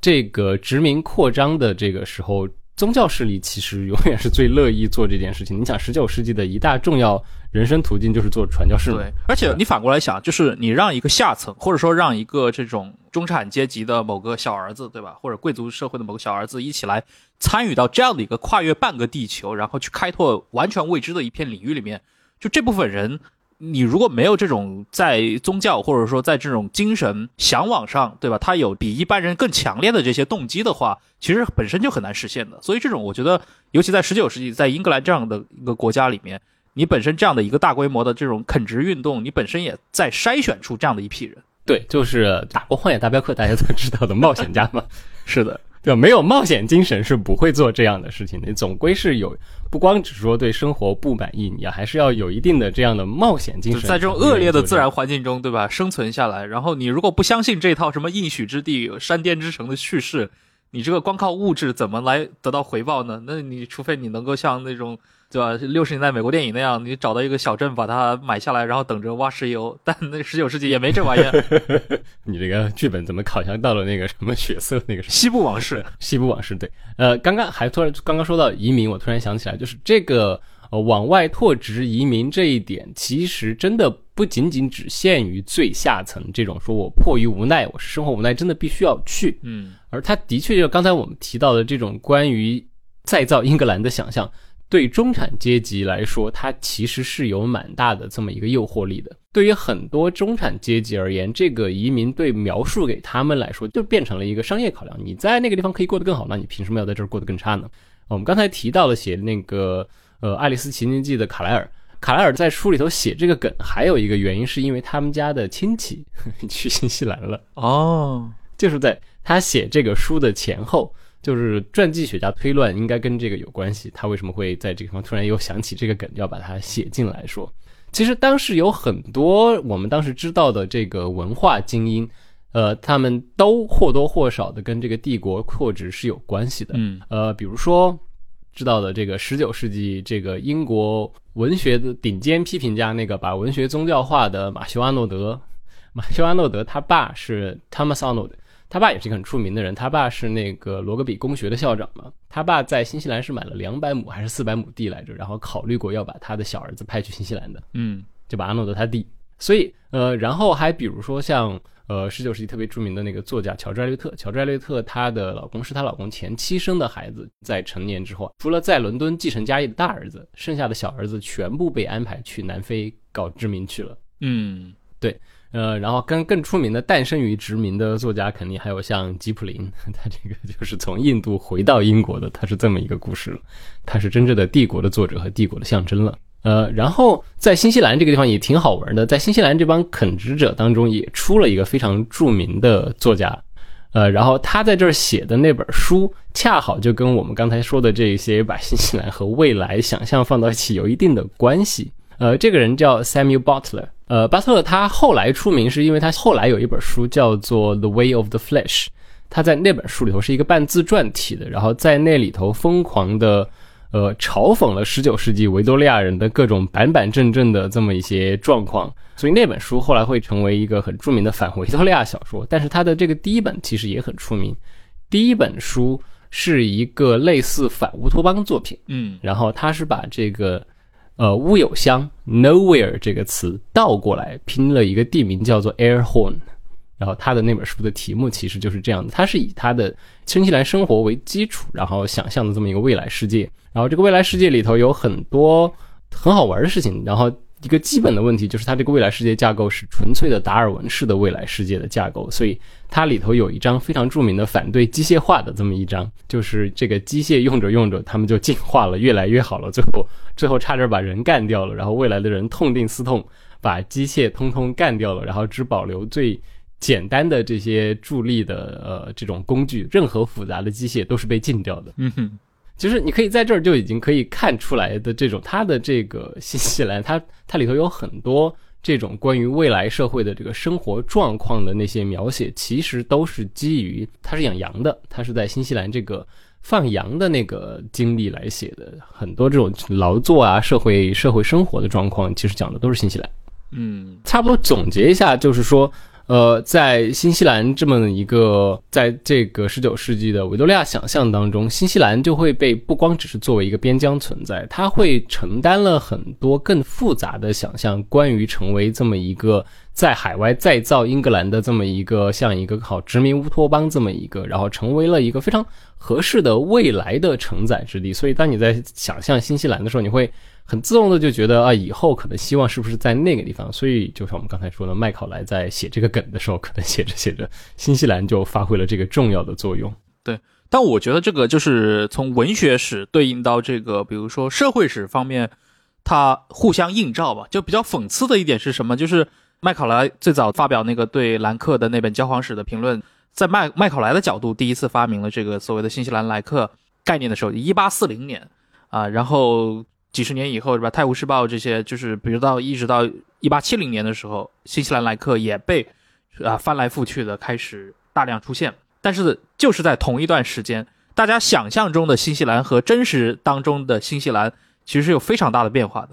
这个殖民扩张的这个时候。宗教势力其实永远是最乐意做这件事情。你想，十九世纪的一大重要人生途径就是做传教士。对，而且你反过来想，就是你让一个下层，或者说让一个这种中产阶级的某个小儿子，对吧？或者贵族社会的某个小儿子一起来参与到这样的一个跨越半个地球，然后去开拓完全未知的一片领域里面，就这部分人。你如果没有这种在宗教或者说在这种精神向往上，对吧？他有比一般人更强烈的这些动机的话，其实本身就很难实现的。所以这种我觉得，尤其在十九世纪，在英格兰这样的一个国家里面，你本身这样的一个大规模的这种垦殖运动，你本身也在筛选出这样的一批人。对，就是打过《荒野大镖客》，大家都知道的冒险家嘛。是的。对吧？没有冒险精神是不会做这样的事情的。你总归是有，不光只是说对生活不满意，你要还是要有一定的这样的冒险精神。在这种恶劣的自然环境中，对吧？生存下来，然后你如果不相信这套什么应许之地、山巅之城的叙事，你这个光靠物质怎么来得到回报呢？那你除非你能够像那种。对吧？六十年代美国电影那样，你找到一个小镇，把它买下来，然后等着挖石油。但那十九世纪也没这玩意儿。你这个剧本怎么好像到了那个什么血色那个 西部往事？西部往事对。呃，刚刚还突然刚刚说到移民，我突然想起来，就是这个呃往外拓殖移民这一点，其实真的。不不仅仅只限于最下层这种说我迫于无奈，我是生活无奈，真的必须要去。嗯而它的确就刚才我们提到的这种关于再造英格兰的想象，对中产阶级来说，它其实是有蛮大的这么一个诱惑力的。对于很多中产阶级而言，这个移民对描述给他们来说，就变成了一个商业考量。你在那个地方可以过得更好，那你凭什么要在这儿过得更差呢？我们刚才提到了写那个呃《爱丽丝奇境记》的卡莱尔，卡莱尔在书里头写这个梗，还有一个原因是因为他们家的亲戚 去新西兰了。哦，就是在他写这个书的前后，就是传记学家推论应该跟这个有关系。他为什么会在这个地方突然又想起这个梗，要把它写进来说？其实当时有很多我们当时知道的这个文化精英，呃，他们都或多或少的跟这个帝国扩殖是有关系的。嗯呃，比如说知道的这个十九世纪这个英国文学的顶尖批评家，那个把文学宗教化的马修阿诺德。马修阿诺德他爸是 Thomas Arnold，他爸也是一个很出名的人，他爸是那个罗格比公学的校长嘛。他爸在新西兰是买了两百亩还是四百亩地来着，然后考虑过要把他的小儿子派去新西兰的。嗯就把阿诺德他弟。所以呃，然后还比如说像呃十九世纪特别著名的那个作家乔治艾略特，乔治艾略特她的老公是她老公前妻生的孩子，在成年之后，除了在伦敦继承家业的大儿子，剩下的小儿子全部被安排去南非搞殖民去了。嗯呃，然后更更出名的诞生于殖民的作家，肯定还有像吉普林，他这个就是从印度回到英国的，他是这么一个故事了，他是真正的帝国的作者和帝国的象征了。呃，然后在新西兰这个地方也挺好玩的，在新西兰这帮垦殖者当中也出了一个非常著名的作家，呃，然后他在这儿写的那本书，恰好就跟我们刚才说的这些把新西兰和未来想象放到一起有一定的关系。呃，这个人叫 Samuel Butler。呃，巴特勒他后来出名是因为他后来有一本书叫做《The Way of the Flesh》，他在那本书里头是一个半自传体的，然后在那里头疯狂的呃嘲讽了19世纪维多利亚人的各种板板正正的这么一些状况，所以那本书后来会成为一个很著名的反维多利亚小说。但是他的这个第一本其实也很出名，第一本书是一个类似反乌托邦作品。嗯然后他是把这个呃乌有乡 nowhere 这个词倒过来拼了一个地名叫做 Airhorn，然后他的那本书的题目其实就是这样的，他是以他的新西兰生活为基础，然后想象的这么一个未来世界，然后这个未来世界里头有很多很好玩的事情，然后。一个基本的问题就是，它这个未来世界架构是纯粹的达尔文式的未来世界的架构，所以它里头有一张非常著名的反对机械化的这么一张，就是这个机械用着用着，他们就进化了，越来越好了，最后最后差点把人干掉了，然后未来的人痛定思痛，把机械通通干掉了，然后只保留最简单的这些助力的呃这种工具，任何复杂的机械都是被禁掉的。嗯哼其实你可以在这儿就已经可以看出来的这种它的这个新西兰，它它里头有很多这种关于未来社会的这个生活状况的那些描写，其实都是基于他是养羊的，他是在新西兰这个放羊的那个经历来写的，很多这种劳作啊、社会社会生活的状况，其实讲的都是新西兰。嗯差不多总结一下，就是说，呃，在新西兰这么一个，在这个十九世纪的维多利亚想象当中，新西兰就会被不光只是作为一个边疆存在，它会承担了很多更复杂的想象，关于成为这么一个在海外再造英格兰的这么一个像一个好殖民乌托邦这么一个，然后成为了一个非常合适的未来的承载之地。所以，当你在想象新西兰的时候，你会。很自动的就觉得啊，以后可能希望是不是在那个地方？所以就像我们刚才说的，麦考莱在写这个梗的时候，可能写着写着，新西兰就发挥了这个重要的作用。对但我觉得这个就是从文学史对应到这个，比如说社会史方面，它互相映照吧。就比较讽刺的一点是什么？就是麦考莱最早发表那个对兰克的那本教皇史的评论，在麦麦考莱的角度第一次发明了这个所谓的新西兰莱克概念的时候，一八四零年啊，然后几十年以后是吧？《泰晤士报》这些就是，比如到一直到一八七零年的时候，新西兰来客也被啊翻来覆去的开始大量出现。但是就是在同一段时间，大家想象中的新西兰和真实当中的新西兰其实是有非常大的变化的。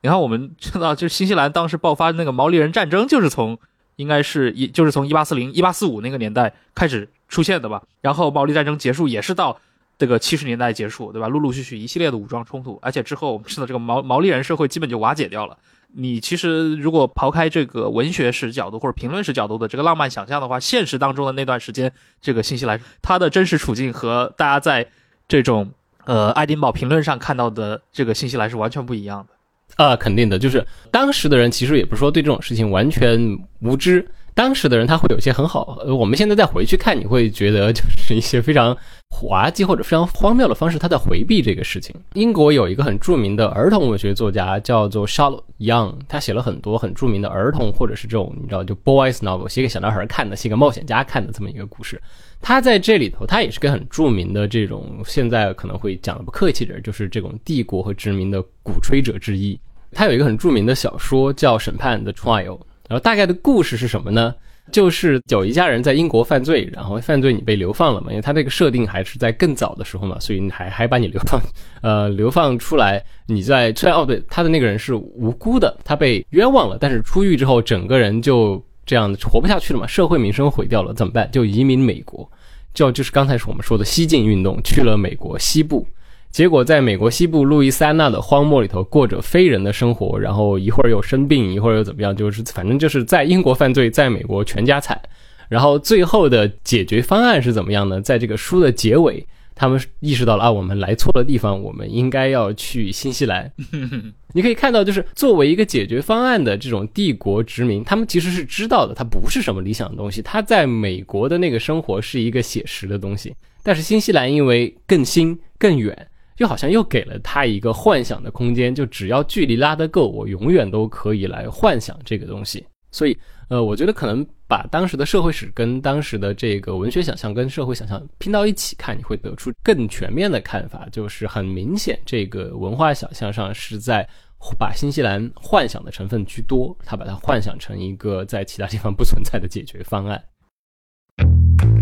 你看，我们知道，就是新西兰当时爆发那个毛利人战争，就是从应该是一就是从一八四零、一八四五那个年代开始出现的吧。然后毛利战争结束也是到这个七十年代结束，对吧？陆陆续续一系列的武装冲突，而且之后我们知道这个毛毛利人社会基本就瓦解掉了。你其实如果抛开这个文学史角度或者评论史角度的这个浪漫想象的话，现实当中的那段时间，这个新西兰它的真实处境和大家在这种呃爱丁堡评论上看到的这个新西兰是完全不一样的。啊，肯定的，就是当时的人其实也不是说对这种事情完全无知，当时的人他会有一些很好，呃，我们现在再回去看，你会觉得 就是一些非常滑稽或者非常荒谬的方式，他在回避这个事情。英国有一个很著名的儿童文学作家叫做 Charlotte Young，他写了很多很著名的儿童或者是这种你知道就 boys novel，写给小男孩看的，写给冒险家看的这么一个故事。他在这里头，他也是个很著名的这种现在可能会讲的不客气点，就是这种帝国和殖民的鼓吹者之一。他有一个很著名的小说叫《审判》的 Trial，然后大概的故事是什么呢？就是有一家人在英国犯罪，然后犯罪你被流放了嘛，因为他这个设定还是在更早的时候嘛，所以你还还把你流放，呃，流放出来。你在虽然哦对，他的那个人是无辜的，他被冤枉了，但是出狱之后整个人就这样活不下去了嘛，社会名声毁掉了，怎么办？就移民美国，就就是刚才是我们说的西进运动，去了美国西部。结果在美国西部路易斯安那的荒漠里头过着非人的生活，然后一会儿又生病，一会儿又怎么样，就是反正就是在英国犯罪，在美国全家惨。然后最后的解决方案是怎么样呢？在这个书的结尾，他们意识到了啊，我们来错了地方，我们应该要去新西兰。你可以看到，就是作为一个解决方案的这种帝国殖民，他们其实是知道的，它不是什么理想的东西。他在美国的那个生活是一个写实的东西，但是新西兰因为更新更远。就好像又给了他一个幻想的空间，就只要距离拉得够，我永远都可以来幻想这个东西。所以，呃，我觉得可能把当时的社会史跟当时的这个文学想象跟社会想象拼到一起看，你会得出更全面的看法。就是很明显，这个文化想象上是在把新西兰幻想的成分居多，他把它幻想成一个在其他地方不存在的解决方案。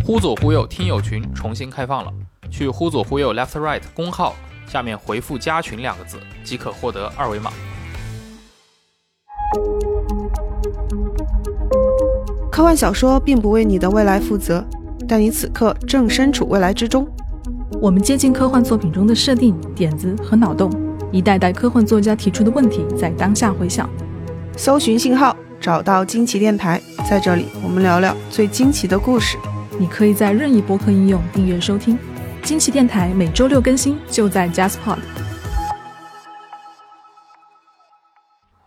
忽左忽右听友群重新开放了。去忽左忽右 Left Right 公号下面回复“加群”两个字，即可获得二维码。科幻小说并不为你的未来负责，但你此刻正身处未来之中。我们接近科幻作品中的设定、点子和脑洞，一代代科幻作家提出的问题在当下回响。搜寻信号，找到惊奇电台，在这里我们聊聊最惊奇的故事。你可以在任意播客应用订阅收听。惊奇电台每周六更新，就在 JustPod。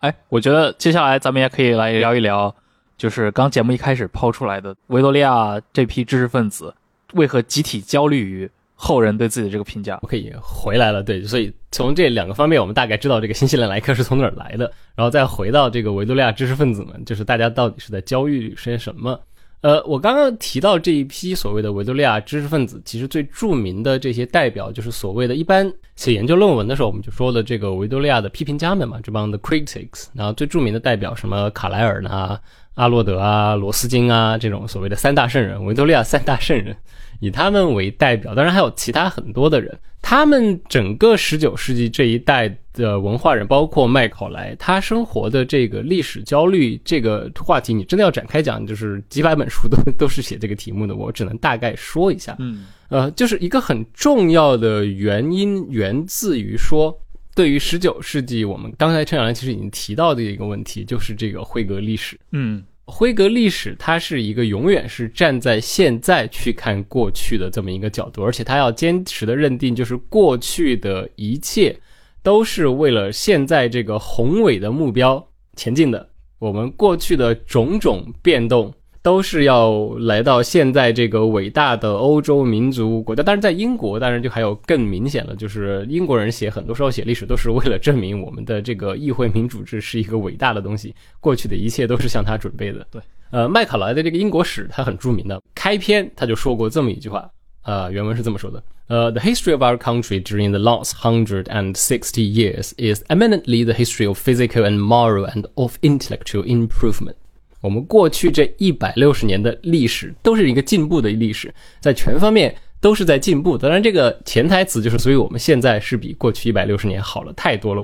哎，我觉得接下来咱们也可以来聊一聊，就是刚节目一开始抛出来的维多利亚这批知识分子为何集体焦虑于后人对自己的这个评价。我可以回来了，对，所以从这两个方面，我们大概知道这个新西兰来客是从哪儿来的，然后再回到这个维多利亚知识分子们，就是大家到底是在焦虑些什么。呃，我刚刚提到这一批所谓的维多利亚知识分子，其实最著名的这些代表，就是所谓的一般写研究论文的时候，我们就说的这个维多利亚的批评家们嘛，这帮的 critics。然后最著名的代表什么卡莱尔呢、阿洛德啊、罗斯金啊这种所谓的三大圣人，维多利亚三大圣人。以他们为代表，当然还有其他很多的人。他们整个十九世纪这一代的文化人，包括麦考莱，他生活的这个历史焦虑这个话题，你真的要展开讲，就是几百本书都 都是写这个题目的。我只能大概说一下，嗯，呃，就是一个很重要的原因源自于说，对于十九世纪，我们刚才陈小兰其实已经提到的一个问题，就是这个辉格历史，嗯。辉格历史，它是一个永远是站在现在去看过去的这么一个角度，而且他要坚持的认定就是过去的一切都是为了现在这个宏伟的目标前进的。我们过去的种种变动。都是要来到现在这个伟大的欧洲民族国家，但是在英国，当然就还有更明显的，就是英国人写很多时候写历史都是为了证明我们的这个议会民主制是一个伟大的东西，过去的一切都是向他准备的。对，呃，麦考莱的这个英国史他很著名的，开篇他就说过这么一句话，呃，原文是这么说的，呃，The history of our country during the last hundred and sixty years is eminently the history of physical and moral and of intellectual improvement. 我们过去这一百六十年的历史都是一个进步的历史，在全方面都是在进步。当然，这个潜台词就是，所以我们现在是比过去一百六十年好了太多了。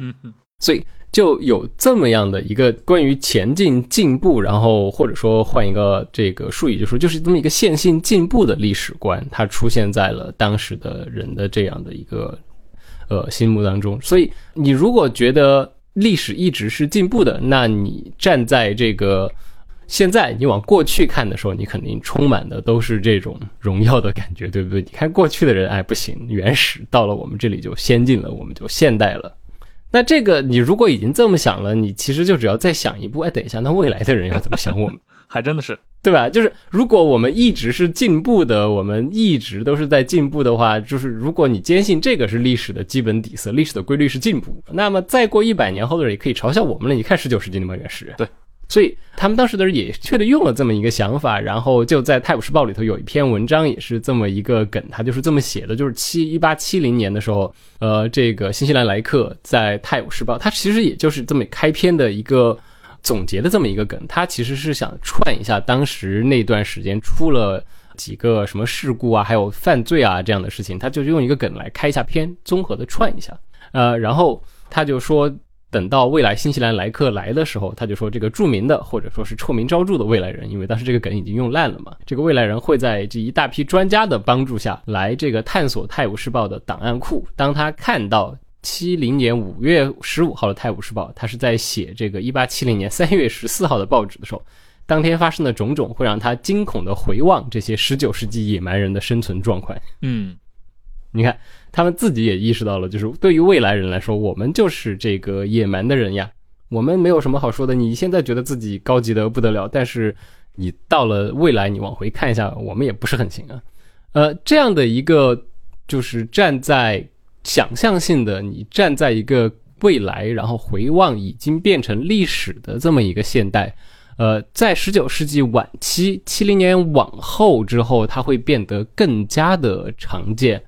所以就有这么样的一个关于前进、进步，然后或者说换一个这个术语，就说就是这么一个线性进步的历史观，它出现在了当时的人的这样的一个呃心目当中。所以你如果觉得，历史一直是进步的，那你站在这个现在，你往过去看的时候，你肯定充满的都是这种荣耀的感觉，对不对？你看过去的人，哎，不行，原始到了我们这里就先进了，我们就现代了。那这个你如果已经这么想了，你其实就只要再想一步，哎，等一下，那未来的人要怎么想我们？还真的是，对吧？就是如果我们一直是进步的，我们一直都是在进步的话，就是如果你坚信这个是历史的基本底色，历史的规律是进步，那么再过一百年后的人也可以嘲笑我们了。你看十九世纪那么原始人，对，所以他们当时的人也确实用了这么一个想法，然后就在《泰晤士报》里头有一篇文章也是这么一个梗，他就是这么写的，就是七一八七零年的时候，呃，这个新西兰莱克在《泰晤士报》，他其实也就是这么开篇的一个。总结的这么一个梗，他其实是想串一下当时那段时间出了几个什么事故啊，还有犯罪啊这样的事情，他就用一个梗来开一下篇，综合的串一下。呃，然后他就说，等到未来新西兰来客来的时候，他就说这个著名的或者说是臭名昭著的未来人，因为当时这个梗已经用烂了嘛，这个未来人会在这一大批专家的帮助下来这个探索《泰晤士报》的档案库，当他看到。七零年五月十五号的《泰晤士报》，他是在写这个一八七零年三月十四号的报纸的时候，当天发生的种种会让他惊恐的回望这些十九世纪野蛮人的生存状况。嗯，你看，他们自己也意识到了，就是对于未来人来说，我们就是这个野蛮的人呀，我们没有什么好说的。你现在觉得自己高级的不得了，但是你到了未来，你往回看一下，我们也不是很行啊。呃，这样的一个就是站在。想象性的，你站在一个未来，然后回望已经变成历史的这么一个现代，呃，在十九世纪晚期，七零年往后之后，它会变得更加的常见，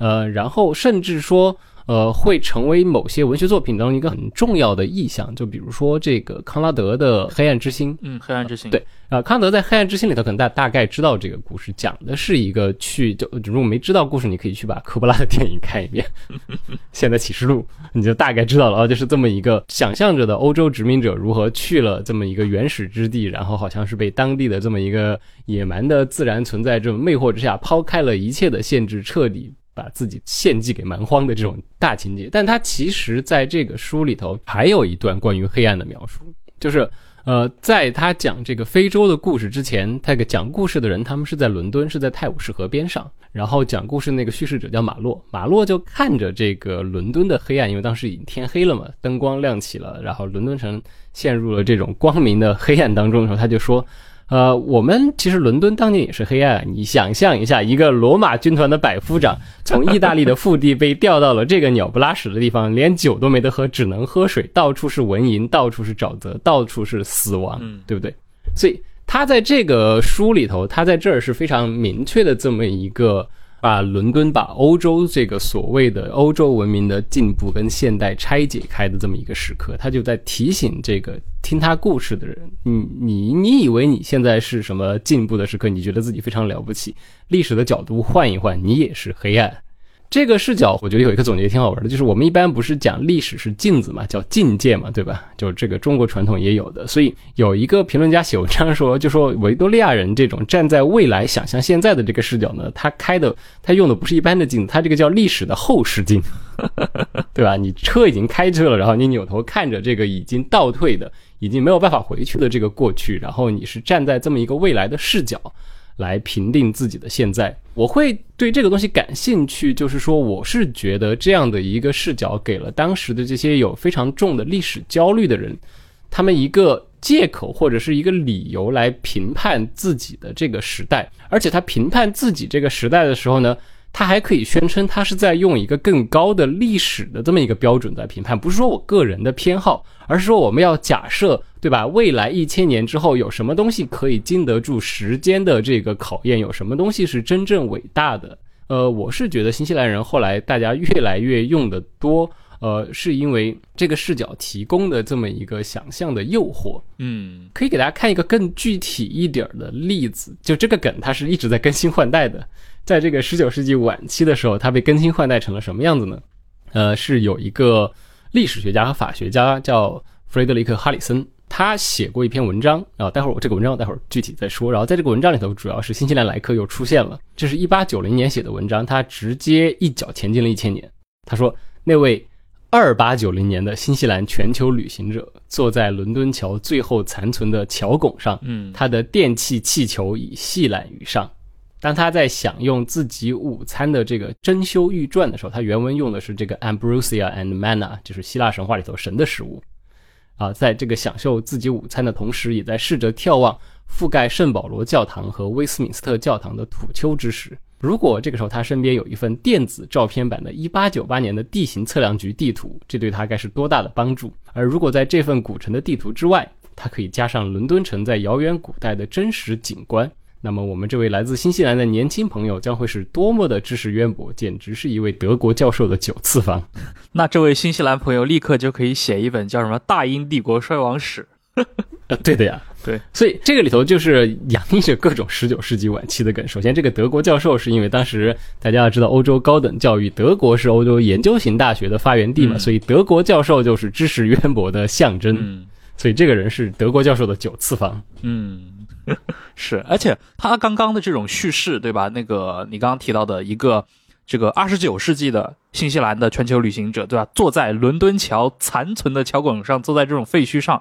呃，然后甚至说。呃，会成为某些文学作品当中一个很重要的意象，就比如说这个康拉德的《黑暗之心》。嗯，《黑暗之心》对啊，康拉德在《黑暗之心》里头，可能大大概知道这个故事，讲的是一个去就如果没知道故事，你可以去把科波拉的电影看一遍，《现代启示录》，你就大概知道了啊，就是这么一个想象着的欧洲殖民者如何去了这么一个原始之地，然后好像是被当地的这么一个野蛮的自然存在这种魅惑之下，抛开了一切的限制，彻底。把自己献祭给蛮荒的这种大情节，但他其实在这个书里头还有一段关于黑暗的描述，就是呃，在他讲这个非洲的故事之前，那个讲故事的人他们是在伦敦，是在泰晤士河边上，然后讲故事那个叙事者叫马洛，马洛就看着这个伦敦的黑暗，因为当时已经天黑了嘛，灯光亮起了，然后伦敦城陷入了这种光明的黑暗当中的时候，他就说。呃，我们其实伦敦当年也是黑暗。你想象一下，一个罗马军团的百夫长从意大利的腹地被调到了这个鸟不拉屎的地方，连酒都没得喝，只能喝水，到处是蚊蝇，到处是沼泽，到处是死亡，对不对？所以他在这个书里头，他在这儿是非常明确的这么一个。把伦敦、把欧洲这个所谓的欧洲文明的进步跟现代拆解开的这么一个时刻，他就在提醒这个听他故事的人：你、你、你以为你现在是什么进步的时刻？你觉得自己非常了不起？历史的角度换一换，你也是黑暗。这个视角，我觉得有一个总结挺好玩的，就是我们一般不是讲历史是镜子嘛，叫镜界嘛，对吧？就这个中国传统也有的。所以有一个评论家写文章说，就说维多利亚人这种站在未来想象现在的这个视角呢，他开的他用的不是一般的镜子，他这个叫历史的后视镜，对吧？你车已经开车了，然后你扭头看着这个已经倒退的、已经没有办法回去的这个过去，然后你是站在这么一个未来的视角。来评定自己的现在，我会对这个东西感兴趣。就是说，我是觉得这样的一个视角，给了当时的这些有非常重的历史焦虑的人，他们一个借口或者是一个理由来评判自己的这个时代。而且他评判自己这个时代的时候呢？他还可以宣称，他是在用一个更高的历史的这么一个标准在评判，不是说我个人的偏好，而是说我们要假设，对吧？未来一千年之后有什么东西可以经得住时间的这个考验？有什么东西是真正伟大的？呃，我是觉得新西兰人后来大家越来越用的多，呃，是因为这个视角提供的这么一个想象的诱惑。嗯，可以给大家看一个更具体一点的例子，就这个梗它是一直在更新换代的。在这个十九世纪晚期的时候，它被更新换代成了什么样子呢？呃，是有一个历史学家和法学家叫弗雷德里克·哈里森，他写过一篇文章。啊待会儿我这个文章待会儿具体再说。然后在这个文章里头，主要是新西兰来客又出现了。这是一八九零年写的文章，他直接一脚前进了一千年。他说，那位二八九零年的新西兰全球旅行者坐在伦敦桥最后残存的桥拱上，嗯他的电气气球已系揽于上。当他在享用自己午餐的这个珍馐玉馔的时候，他原文用的是这个 ambrosia and manna，就是希腊神话里头神的食物。啊，在这个享受自己午餐的同时，也在试着眺望覆盖圣保罗教堂和威斯敏斯特教堂的土丘之时。如果这个时候他身边有一份电子照片版的1898年的地形测量局地图，这对他该是多大的帮助！而如果在这份古城的地图之外，他可以加上伦敦城在遥远古代的真实景观，那么我们这位来自新西兰的年轻朋友将会是多么的知识渊博，简直是一位德国教授的九次方。那这位新西兰朋友立刻就可以写一本叫什么《大英帝国衰亡史》。呃，对的呀，对，所以这个里头就是洋溢着各种十九世纪晚期的梗。首先，这个德国教授是因为当时大家要知道，欧洲高等教育，德国是欧洲研究型大学的发源地嘛，嗯所以德国教授就是知识渊博的象征。嗯所以这个人是德国教授的九次方。嗯，是，而且他刚刚的这种叙事，对吧？那个你刚刚提到的一个这个二十九世纪的新西兰的全球旅行者，对吧？坐在伦敦桥残存的桥拱上，坐在这种废墟上，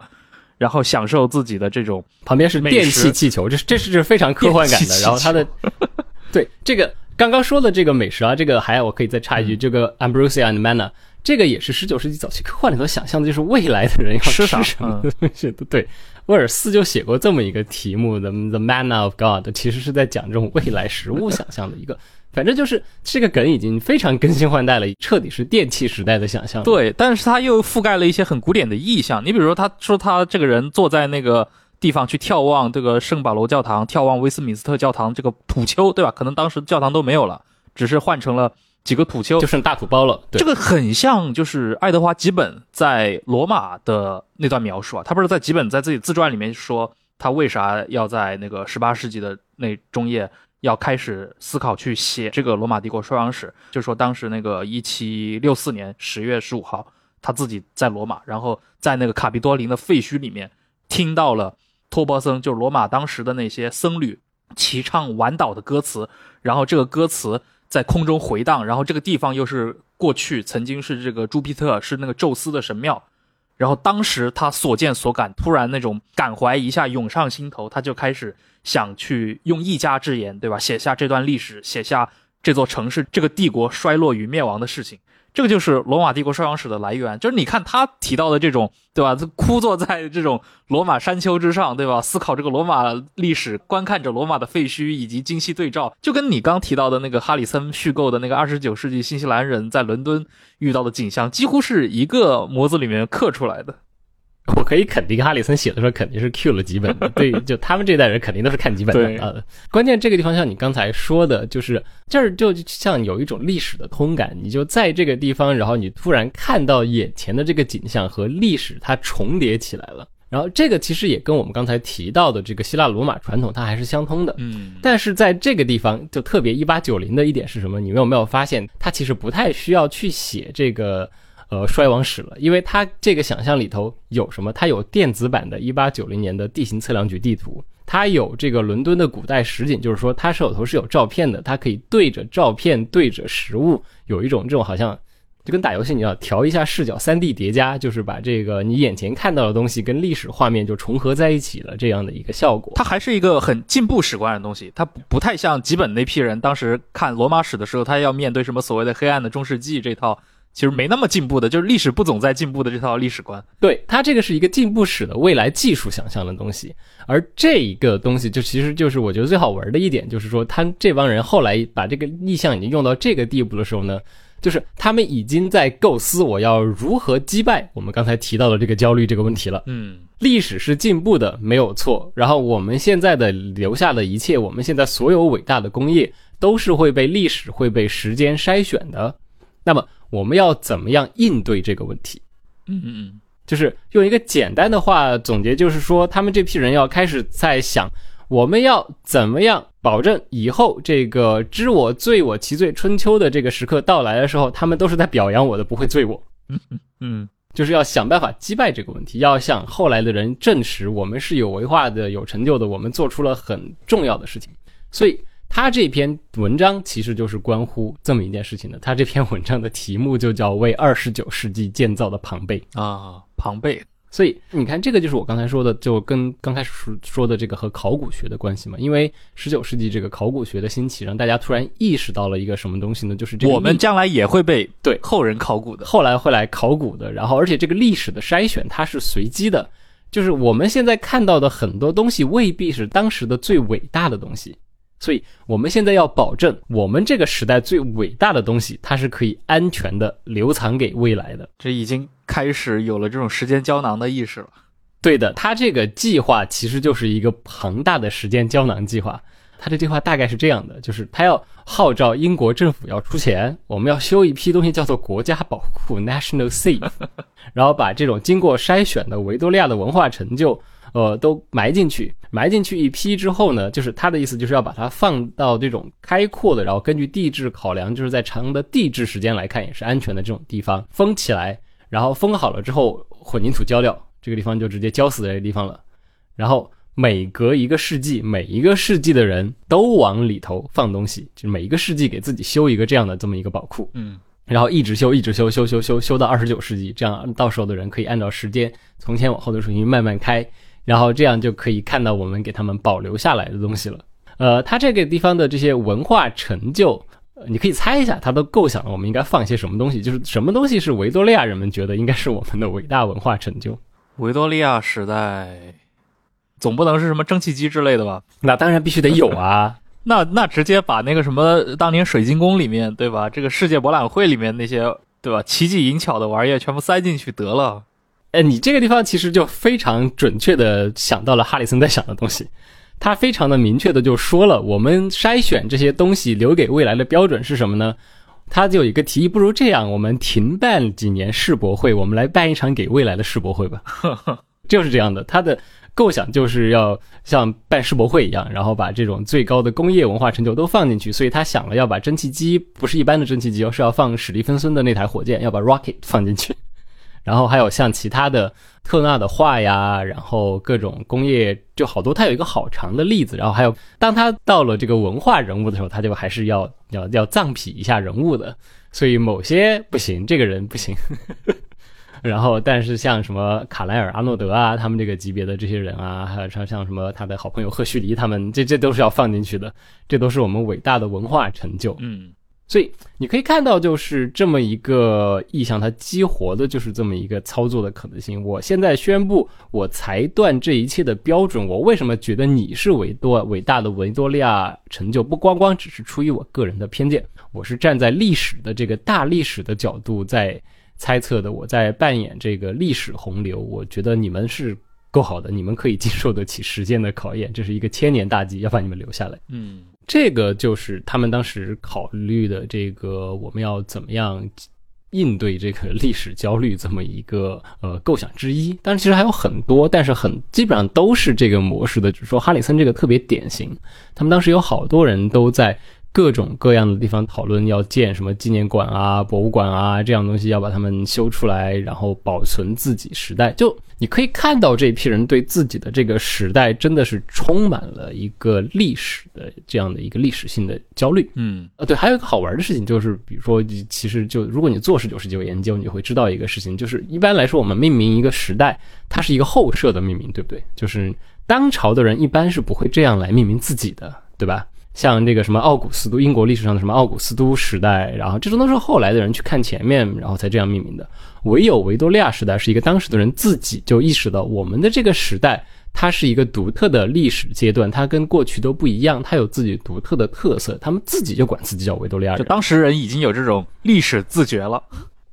然后享受自己的这种旁边是电气气球，这是这是这是非常科幻感的。气气然后他的 对这个刚刚说的这个美食啊，这个还我可以再插一句，嗯这个 ambrosia and manna，这个也是十九世纪早期科幻里头想象的，就是未来的人要吃吃啥什么东西的。对，威尔斯就写过这么一个题目的 The Man of God，其实是在讲这种未来食物想象的一个。反正就是这个梗已经非常更新换代了，彻底是电气时代的想象。，对，但是他又覆盖了一些很古典的意象。你比如说，他说他这个人坐在那个地方去眺望这个圣保罗教堂，眺望威斯敏斯特教堂这个土丘，对吧？可能当时教堂都没有了，只是换成了几个土丘就。剩大土包了。对这个很像就是爱德华吉本在罗马的那段描述啊，他不是在吉本在自己自传里面说他为啥要在那个十八世纪的那中叶要开始思考去写这个罗马帝国衰亡史，就说当时那个一七六四年十月十五号，他自己在罗马，然后在那个卡比多林的废墟里面听到了托波僧，就是罗马当时的那些僧侣齐唱晚祷的歌词，然后这个歌词在空中回荡，然后这个地方又是过去曾经是这个朱庇特是那个宙斯的神庙，然后当时他所见所感，突然那种感怀一下涌上心头，他就开始想去用一家之言，对吧？写下这段历史，写下这座城市、这个帝国衰落与灭亡的事情。这个就是罗马帝国衰亡史的来源，就是你看他提到的这种，对吧？他 枯坐在这种罗马山丘之上，对吧？思考这个罗马历史，观看着罗马的废墟以及精细对照，就跟你刚提到的那个哈里森虚构的那个二十九世纪新西兰人在伦敦遇到的景象，几乎是一个模子里面刻出来的。我可以肯定，哈里森写的时候肯定是 Q 了几本的。对，就他们这代人肯定都是看几本的啊。关键这个地方像你刚才说的，就是这儿就像有一种历史的通感，你就在这个地方，然后你突然看到眼前的这个景象和历史它重叠起来了。然后这个其实也跟我们刚才提到的这个希腊罗马传统它还是相通的。嗯，但是在这个地方，就特别一八九零的一点是什么？你们有没有发现，它其实不太需要去写这个呃衰亡史了，因为它这个想象里头有什么？它有电子版的一八九零年的地形测量局地图，它有这个伦敦的古代实景，就是说它手头是有照片的，它可以对着照片对着实物，有一种这种好像。就跟打游戏你要调一下视角，三 D 叠加，就是把这个你眼前看到的东西跟历史画面就重合在一起了，这样的一个效果。它还是一个很进步史观的东西，它不太像吉本那批人当时看罗马史的时候，他要面对什么所谓的黑暗的中世纪这套，其实没那么进步的，就是历史不总在进步的这套历史观。对，它这个是一个进步史的未来技术想象的东西，而这一个东西就其实就是我觉得最好玩的一点，就是说他这帮人后来把这个意向已经用到这个地步的时候呢，就是他们已经在构思我要如何击败我们刚才提到的这个焦虑这个问题了。嗯，历史是进步的，没有错。然后我们现在的留下的一切，我们现在所有伟大的工业，都是会被历史、会被时间筛选的。那么我们要怎么样应对这个问题？嗯嗯嗯，就是用一个简单的话总结，就是说他们这批人要开始在想，我们要怎么样保证以后这个知我罪我其罪春秋的这个时刻到来的时候，他们都是在表扬我的，不会罪我。嗯嗯，就是要想办法击败这个问题，要向后来的人证实我们是有文化的、有成就的，我们做出了很重要的事情。所以他这篇文章其实就是关乎这么一件事情的。他这篇文章的题目就叫《为二十九世纪建造的庞贝》。啊，庞贝，所以你看，这个就是我刚才说的，就跟刚开始说说的这个和考古学的关系嘛。因为十九世纪这个考古学的兴起，让大家突然意识到了一个什么东西呢？就是这个我们将来也会被对后人考古的。后来会来考古的，然后而且这个历史的筛选它是随机的，就是我们现在看到的很多东西未必是当时的最伟大的东西，所以我们现在要保证我们这个时代最伟大的东西，它是可以安全的留藏给未来的。这已经开始有了这种时间胶囊的意识了。对的，他这个计划其实就是一个庞大的时间胶囊计划。他的计划大概是这样的，就是他要号召英国政府要出钱，我们要修一批东西叫做国家宝库 （National Safe），然后把这种经过筛选的维多利亚的文化成就，呃，都埋进去。埋进去一批之后呢，就是他的意思就是要把它放到这种开阔的，然后根据地质考量，就是在长的地质时间来看也是安全的这种地方封起来，然后封好了之后混凝土浇掉，这个地方就直接浇死在这个地方了。然后每隔一个世纪，每一个世纪的人都往里头放东西，就每一个世纪给自己修一个这样的这么一个宝库，嗯，然后一直修，一直修，修修修修到二十九世纪，这样到时候的人可以按照时间从前往后的顺序慢慢开，然后这样就可以看到我们给他们保留下来的东西了。呃，它这个地方的这些文化成就。呃你可以猜一下，他都构想了我们应该放些什么东西，就是什么东西是维多利亚人们觉得应该是我们的伟大文化成就。维多利亚时代总不能是什么蒸汽机之类的吧？那当然必须得有啊，那那直接把那个什么当年水晶宫里面对吧？这个世界博览会里面那些对吧？奇技淫巧的玩意儿全部塞进去得了。呃，你这个地方其实就非常准确的想到了哈里森在想的东西，他非常的明确的就说了，我们筛选这些东西留给未来的标准是什么呢？他就有一个提议，不如这样，我们停办几年世博会，我们来办一场给未来的世博会吧。就是这样的，他的构想就是要像办世博会一样，然后把这种最高的工业文化成就都放进去，所以他想了要把蒸汽机不是一般的蒸汽机，而是要放史蒂芬森的那台火箭，要把 rocket 放进去。然后还有像其他的特纳的画呀，然后各种工业就好多，它有一个好长的例子。然后还有，当他到了这个文化人物的时候，他就还是要要要藏痞一下人物的。所以某些不行，这个人不行。然后，但是像什么卡莱尔、阿诺德啊，他们这个级别的这些人啊，还有像像什么他的好朋友赫胥黎他们，这这都是要放进去的，这都是我们伟大的文化成就。嗯，所以你可以看到，就是这么一个意向，它激活的就是这么一个操作的可能性。我现在宣布，我裁断这一切的标准。我为什么觉得你是维多伟大的维多利亚成就？不光光只是出于我个人的偏见，我是站在历史的这个大历史的角度在猜测的。我在扮演这个历史洪流，我觉得你们是够好的，你们可以经受得起时间的考验。这是一个千年大计，要把你们留下来。嗯，这个就是他们当时考虑的这个我们要怎么样应对这个历史焦虑这么一个呃构想之一。当然，其实还有很多，但是很基本上都是这个模式的。只是说哈里森这个特别典型，他们当时有好多人都在。各种各样的地方讨论要建什么纪念馆啊、博物馆啊这样东西，要把它们修出来，然后保存自己时代。就你可以看到这批人对自己的这个时代真的是充满了一个历史的这样的一个历史性的焦虑。嗯，啊，对，还有一个好玩的事情就是，比如说，其实就如果你做十九世纪有研究，你会知道一个事情，就是一般来说，我们命名一个时代，它是一个后设的命名，对不对？就是当朝的人一般是不会这样来命名自己的，对吧？像这个什么奥古斯都，英国历史上的什么奥古斯都时代，然后这种都是后来的人去看前面，然后才这样命名的。唯有维多利亚时代是一个当时的人自己就意识到，我们的这个时代它是一个独特的历史阶段，它跟过去都不一样，它有自己独特的特色，他们自己就管自己叫维多利亚人。就当时人已经有这种历史自觉了。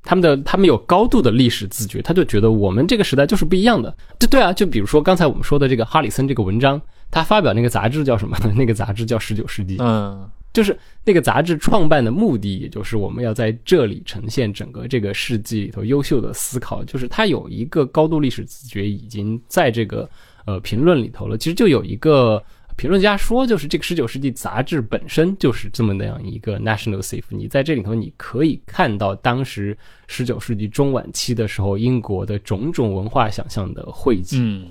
他们的他们有高度的历史自觉，他就觉得我们这个时代就是不一样的。就对啊，就比如说刚才我们说的这个哈里森这个文章，他发表那个杂志叫什么？那个杂志叫《十九世纪》。嗯，就是那个杂志创办的目的，也就是我们要在这里呈现整个这个世纪里头优秀的思考。就是它有一个高度历史自觉，已经在这个呃评论里头了。其实就有一个。评论家说，就是这个十九世纪杂志本身就是这么那样一个 national safe。你在这里头，你可以看到当时十九世纪中晚期的时候，英国的种种文化想象的汇集。嗯，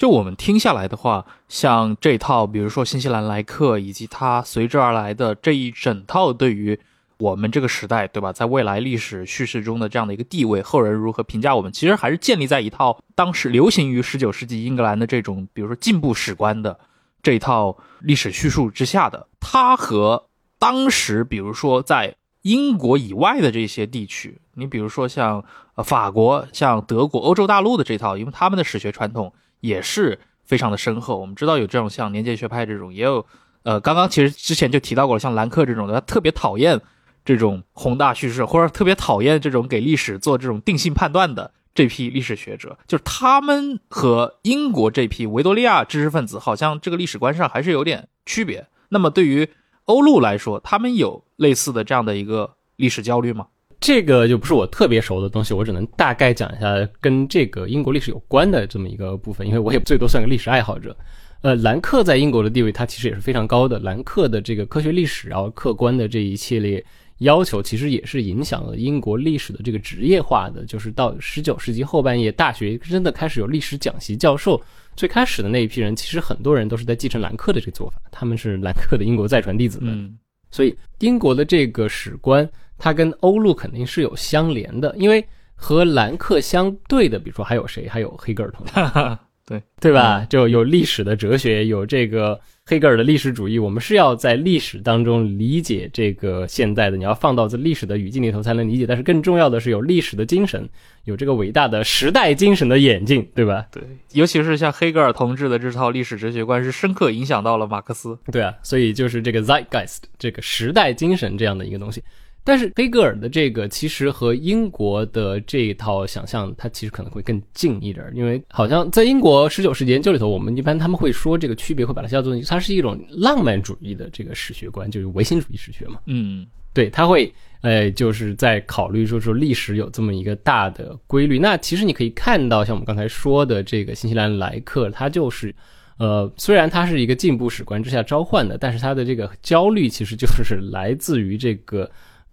就我们听下来的话，像这套，比如说新西兰来客，以及它随之而来的这一整套对于我们这个时代，对吧，在未来历史叙事中的这样的一个地位，后人如何评价我们，其实还是建立在一套当时流行于十九世纪英格兰的这种，比如说进步史观的这一套历史叙述之下的。它和当时，比如说在英国以外的这些地区，你比如说像呃法国、像德国、欧洲大陆的这套，因为他们的史学传统也是非常的深厚。我们知道有这种像年鉴学派这种，也有呃，刚刚其实之前就提到过了，像兰克这种的，他特别讨厌这种宏大叙事，或者特别讨厌这种给历史做这种定性判断的这批历史学者，就是他们和英国这批维多利亚知识分子，好像这个历史观上还是有点区别。那么对于欧陆来说，他们有类似的这样的一个历史焦虑吗？这个就不是我特别熟的东西，我只能大概讲一下跟这个英国历史有关的这么一个部分，因为我也最多算个历史爱好者。呃，兰克在英国的地位，它其实也是非常高的。兰克的这个科学历史，然后客观的这一系列要求，其实也是影响了英国历史的这个职业化的。就是到十九世纪后半叶，大学真的开始有历史讲席教授。最开始的那一批人，其实很多人都是在继承兰克的这个做法，他们是兰克的英国再传弟子们。所以英国的这个史观，它跟欧陆肯定是有相连的，因为和兰克相对的，比如说还有谁？还有黑格尔同志，对对吧？就有历史的哲学，有这个黑格尔的历史主义。我们是要在历史当中理解这个现代的，你要放到这历史的语境里头才能理解。但是更重要的是有历史的精神，有这个伟大的时代精神的眼镜，对吧？对，尤其是像黑格尔同志的这套历史哲学观，是深刻影响到了马克思。对啊，所以就是这个 zeitgeist 这个时代精神这样的一个东西。但是黑格尔的这个其实和英国的这一套想象，它其实可能会更近一点，因为好像在英国十九世纪研究里头，我们一般他们会说这个区别，会把它叫做它是一种浪漫主义的这个史学观，就是唯心主义史学嘛。嗯，对，他会呃就是在考虑说说历史有这么一个大的规律。那其实你可以看到，像我们刚才说的这个新西兰莱克，他就是呃虽然他是一个进步史观之下召唤的，但是他的这个焦虑其实就是来自于这个。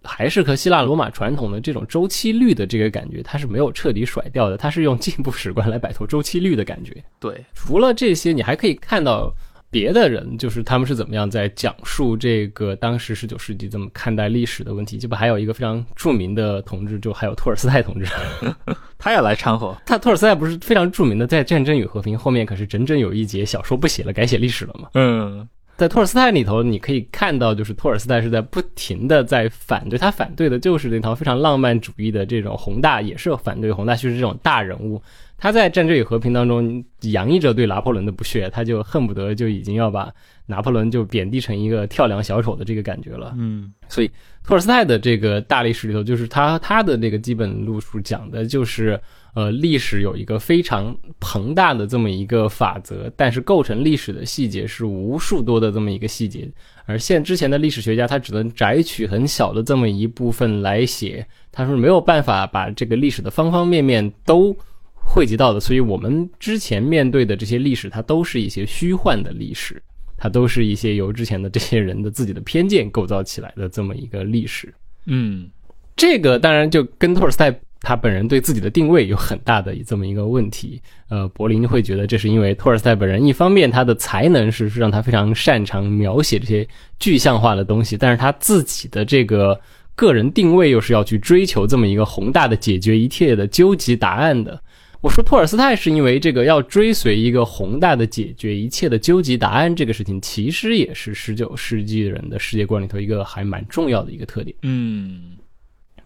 还是和希腊罗马传统的这种周期律的这个感觉，它是没有彻底甩掉的。它是用进步史观来摆脱周期律的感觉。对，除了这些，你还可以看到别的人，就是他们是怎么样在讲述这个当时十九世纪怎么看待历史的问题。这不还有一个非常著名的同志，就还有托尔斯泰同志，他也来掺和。他托尔斯泰不是非常著名的，在《战争与和平》后面可是整整有一节小说不写了，改写历史了吗？嗯。在托尔斯泰里头，你可以看到，就是托尔斯泰是在不停的在反对，他反对的就是那套非常浪漫主义的这种宏大，也是反对宏大叙事这种大人物。他在《战争与和平》当中洋溢着对拿破仑的不屑，他就恨不得就已经要把拿破仑就贬低成一个跳梁小丑的这个感觉了。嗯，所以托尔斯泰的这个大历史里头，就是他他的这个基本路数讲的就是。呃，历史有一个非常庞大的这么一个法则，但是构成历史的细节是无数多的这么一个细节，而现之前的历史学家他只能摘取很小的这么一部分来写，他是没有办法把这个历史的方方面面都汇集到的，所以我们之前面对的这些历史，它都是一些虚幻的历史，它都是一些由之前的这些人的自己的偏见构造起来的这么一个历史。嗯，这个当然就跟托尔斯泰。他本人对自己的定位有很大的这么一个问题，呃，柏林会觉得这是因为托尔斯泰本人一方面他的才能是让他非常擅长描写这些具象化的东西，但是他自己的这个个人定位又是要去追求这么一个宏大的解决一切的究极答案的。我说托尔斯泰是因为这个要追随一个宏大的解决一切的究极答案这个事情，其实也是十九世纪人的世界观里头一个还蛮重要的一个特点。嗯。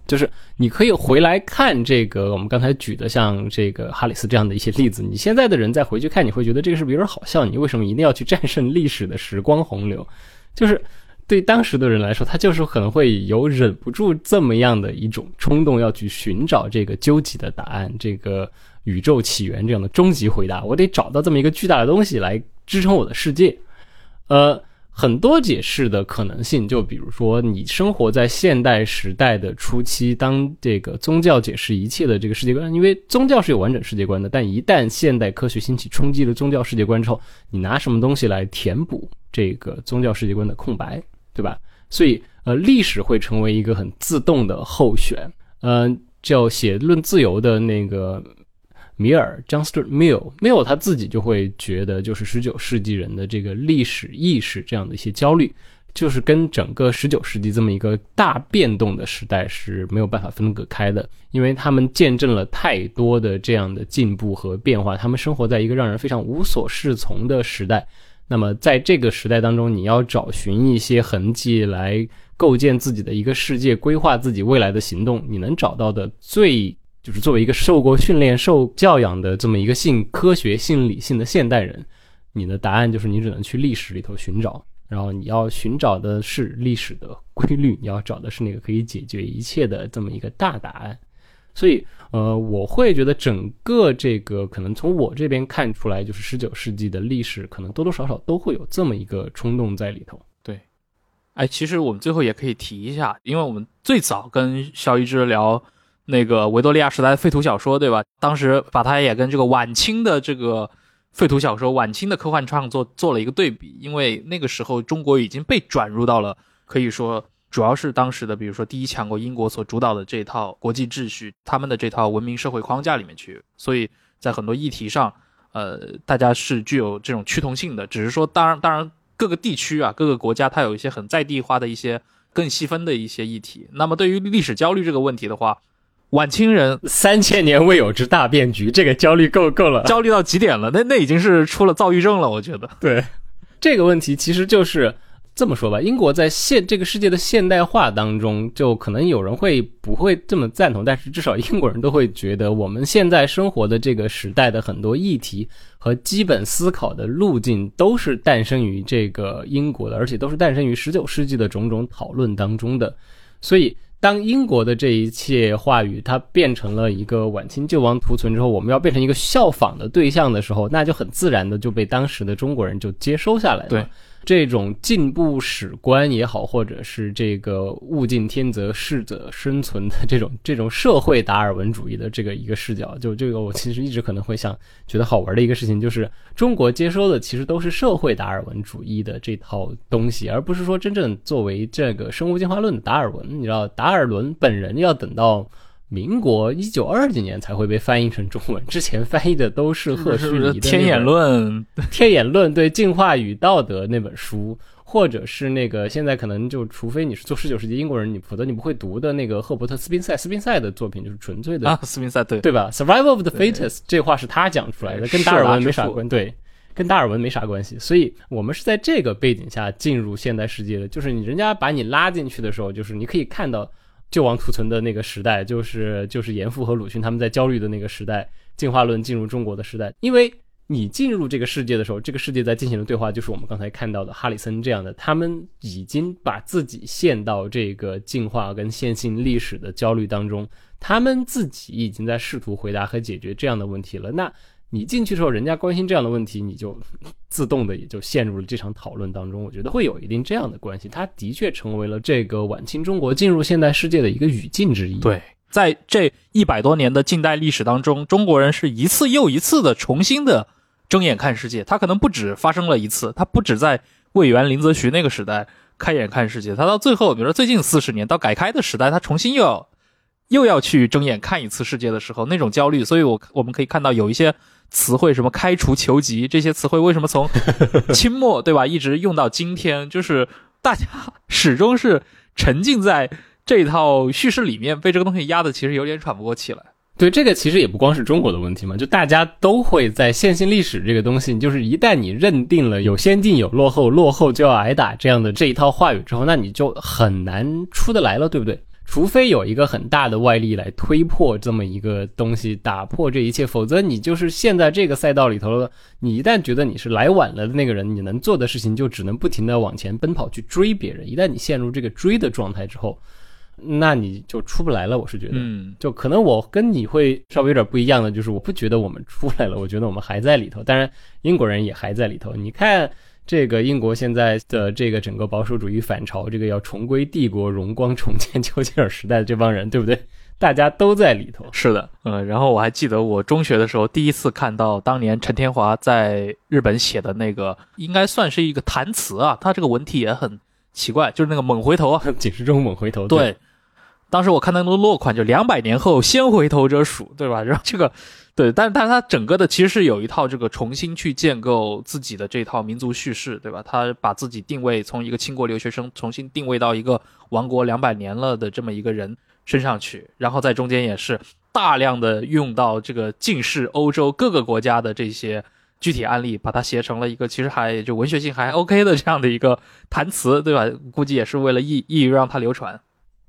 就是你可以回来看这个，我们刚才举的像这个哈里斯这样的一些例子。你现在的人再回去看，你会觉得这个是不是有点好笑？你为什么一定要去战胜历史的时光洪流？就是对当时的人来说，他就是可能会有忍不住这么样的一种冲动，要去寻找这个究极的答案，这个宇宙起源这样的终极回答。我得找到这么一个巨大的东西来支撑我的世界。呃。很多解释的可能性，就比如说你生活在现代时代的初期，当这个宗教解释一切的这个世界观，因为宗教是有完整世界观的，但一旦现代科学兴起冲击了宗教世界观之后，你拿什么东西来填补这个宗教世界观的空白，对吧？所以，呃，历史会成为一个很自动的候选。嗯，叫写论自由的那个。米尔 （John Stuart Mill），Mill 他自己就会觉得，就是十九世纪人的这个历史意识这样的一些焦虑，就是跟整个十九世纪这么一个大变动的时代是没有办法分割开的，因为他们见证了太多的这样的进步和变化，他们生活在一个让人非常无所适从的时代。那么在这个时代当中，你要找寻一些痕迹来构建自己的一个世界，规划自己未来的行动，你能找到的最。就是作为一个受过训练、受教养的这么一个性科学、性理性的现代人，你的答案就是你只能去历史里头寻找，然后你要寻找的是历史的规律，你要找的是那个可以解决一切的这么一个大答案。所以，呃，我会觉得整个这个可能从我这边看出来，就是十九世纪的历史，可能多多少少都会有这么一个冲动在里头。对，哎，其实我们最后也可以提一下，因为我们最早跟肖一之聊。那个维多利亚时代的废土小说，对吧？当时把它也跟这个晚清的这个废土小说、晚清的科幻创作做了一个对比，因为那个时候中国已经被转入到了可以说主要是当时的，比如说第一强国英国所主导的这套国际秩序，他们的这套文明社会框架里面去，所以在很多议题上，呃，大家是具有这种趋同性的。只是说，当然，当然各个地区啊，各个国家它有一些很在地化的一些更细分的一些议题。那么对于历史焦虑这个问题的话，晚清人三千年未有之大变局，这个焦虑够够了，焦虑到极点了。那那已经是出了躁郁症了，我觉得。对，这个问题其实就是这么说吧。英国在现这个世界的现代化当中，就可能有人会不会这么赞同，但是至少英国人都会觉得，我们现在生活的这个时代的很多议题和基本思考的路径，都是诞生于这个英国的，而且都是诞生于十九世纪的种种讨论当中的，所以。当英国的这一切话语，它变成了一个晚清救亡图存之后，我们要变成一个效仿的对象的时候，那就很自然的就被当时的中国人就接收下来了。对。这种进步史观也好，或者是这个物竞天择、适者生存的这种这种社会达尔文主义的这个一个视角，就这个我其实一直可能会想觉得好玩的一个事情，就是中国接收的其实都是社会达尔文主义的这套东西，而不是说真正作为这个生物进化论达尔文。你知道，达尔文本人要等到。民国一九二几年才会被翻译成中文，之前翻译的都是赫胥黎的《天演论》。天演论对进化与道德那本书，或者是那个现在可能就除非你是做十九世纪英国人，你否则你不会读的那个赫伯特斯宾塞斯宾塞的作品，就是纯粹的啊，斯宾塞对对吧？Survival of the fittest 这话是他讲出来的，跟达尔文没啥关对，跟达尔文没啥关系。所以我们是在这个背景下进入现代世界的，就是你人家把你拉进去的时候，就是你可以看到。救亡图存的那个时代，就是就是严复和鲁迅他们在焦虑的那个时代，进化论进入中国的时代。因为你进入这个世界的时候，这个世界在进行的对话，就是我们刚才看到的哈里森这样的，他们已经把自己陷到这个进化跟线性历史的焦虑当中，他们自己已经在试图回答和解决这样的问题了。那。你进去之后，人家关心这样的问题，你就 自动的也就陷入了这场讨论当中。我觉得会有一定这样的关系，它的确成为了这个晚清中国进入现代世界的一个语境之一。对，在这一百多年的近代历史当中，中国人是一次又一次的重新的睁眼看世界。他可能不止发生了一次，他不止在魏源、林则徐那个时代开眼看世界，他到最后，比如说最近四十年到改开的时代，他重新又要又要去睁眼看一次世界的时候，那种焦虑。所以我我们可以看到有一些。词汇什么开除求疾这些词汇为什么从 清末对吧一直用到今天？就是大家始终是沉浸在这套叙事里面，被这个东西压的其实有点喘不过气来。对，这个其实也不光是中国的问题嘛，就大家都会在线性历史这个东西，就是一旦你认定了有先进有落后，落后就要挨打这样的这一套话语之后，那你就很难出得来了，对不对？除非有一个很大的外力来推破这么一个东西，打破这一切，否则你就是陷在这个赛道里头了。你一旦觉得你是来晚了的那个人，你能做的事情就只能不停的往前奔跑去追别人。一旦你陷入这个追的状态之后，那你就出不来了。我是觉得，嗯，就可能我跟你会稍微有点不一样的，就是我不觉得我们出来了，我觉得我们还在里头。当然，英国人也还在里头。你看。这个英国现在的这个整个保守主义反潮，这个要重归帝国荣光、重建丘吉尔时代的这帮人，对不对？大家都在里头。是的，嗯。然后我还记得我中学的时候第一次看到当年陈天华在日本写的那个，应该算是一个弹词啊。他这个文体也很奇怪，就是那个猛回头啊，警示中猛回头。对，当时我看那个落款就两百年后先回头者蜀，对吧？然后这个，对，但但是它整个的其实是有一套这个重新去建构自己的这套民族叙事，对吧？他把自己定位从一个清国留学生重新定位到一个亡国两百年了的这么一个人身上去，然后在中间也是大量的用到这个近世欧洲各个国家的这些具体案例，把它写成了一个其实还就文学性还 OK 的这样的一个谈词，对吧？估计也是为了意意让它流传。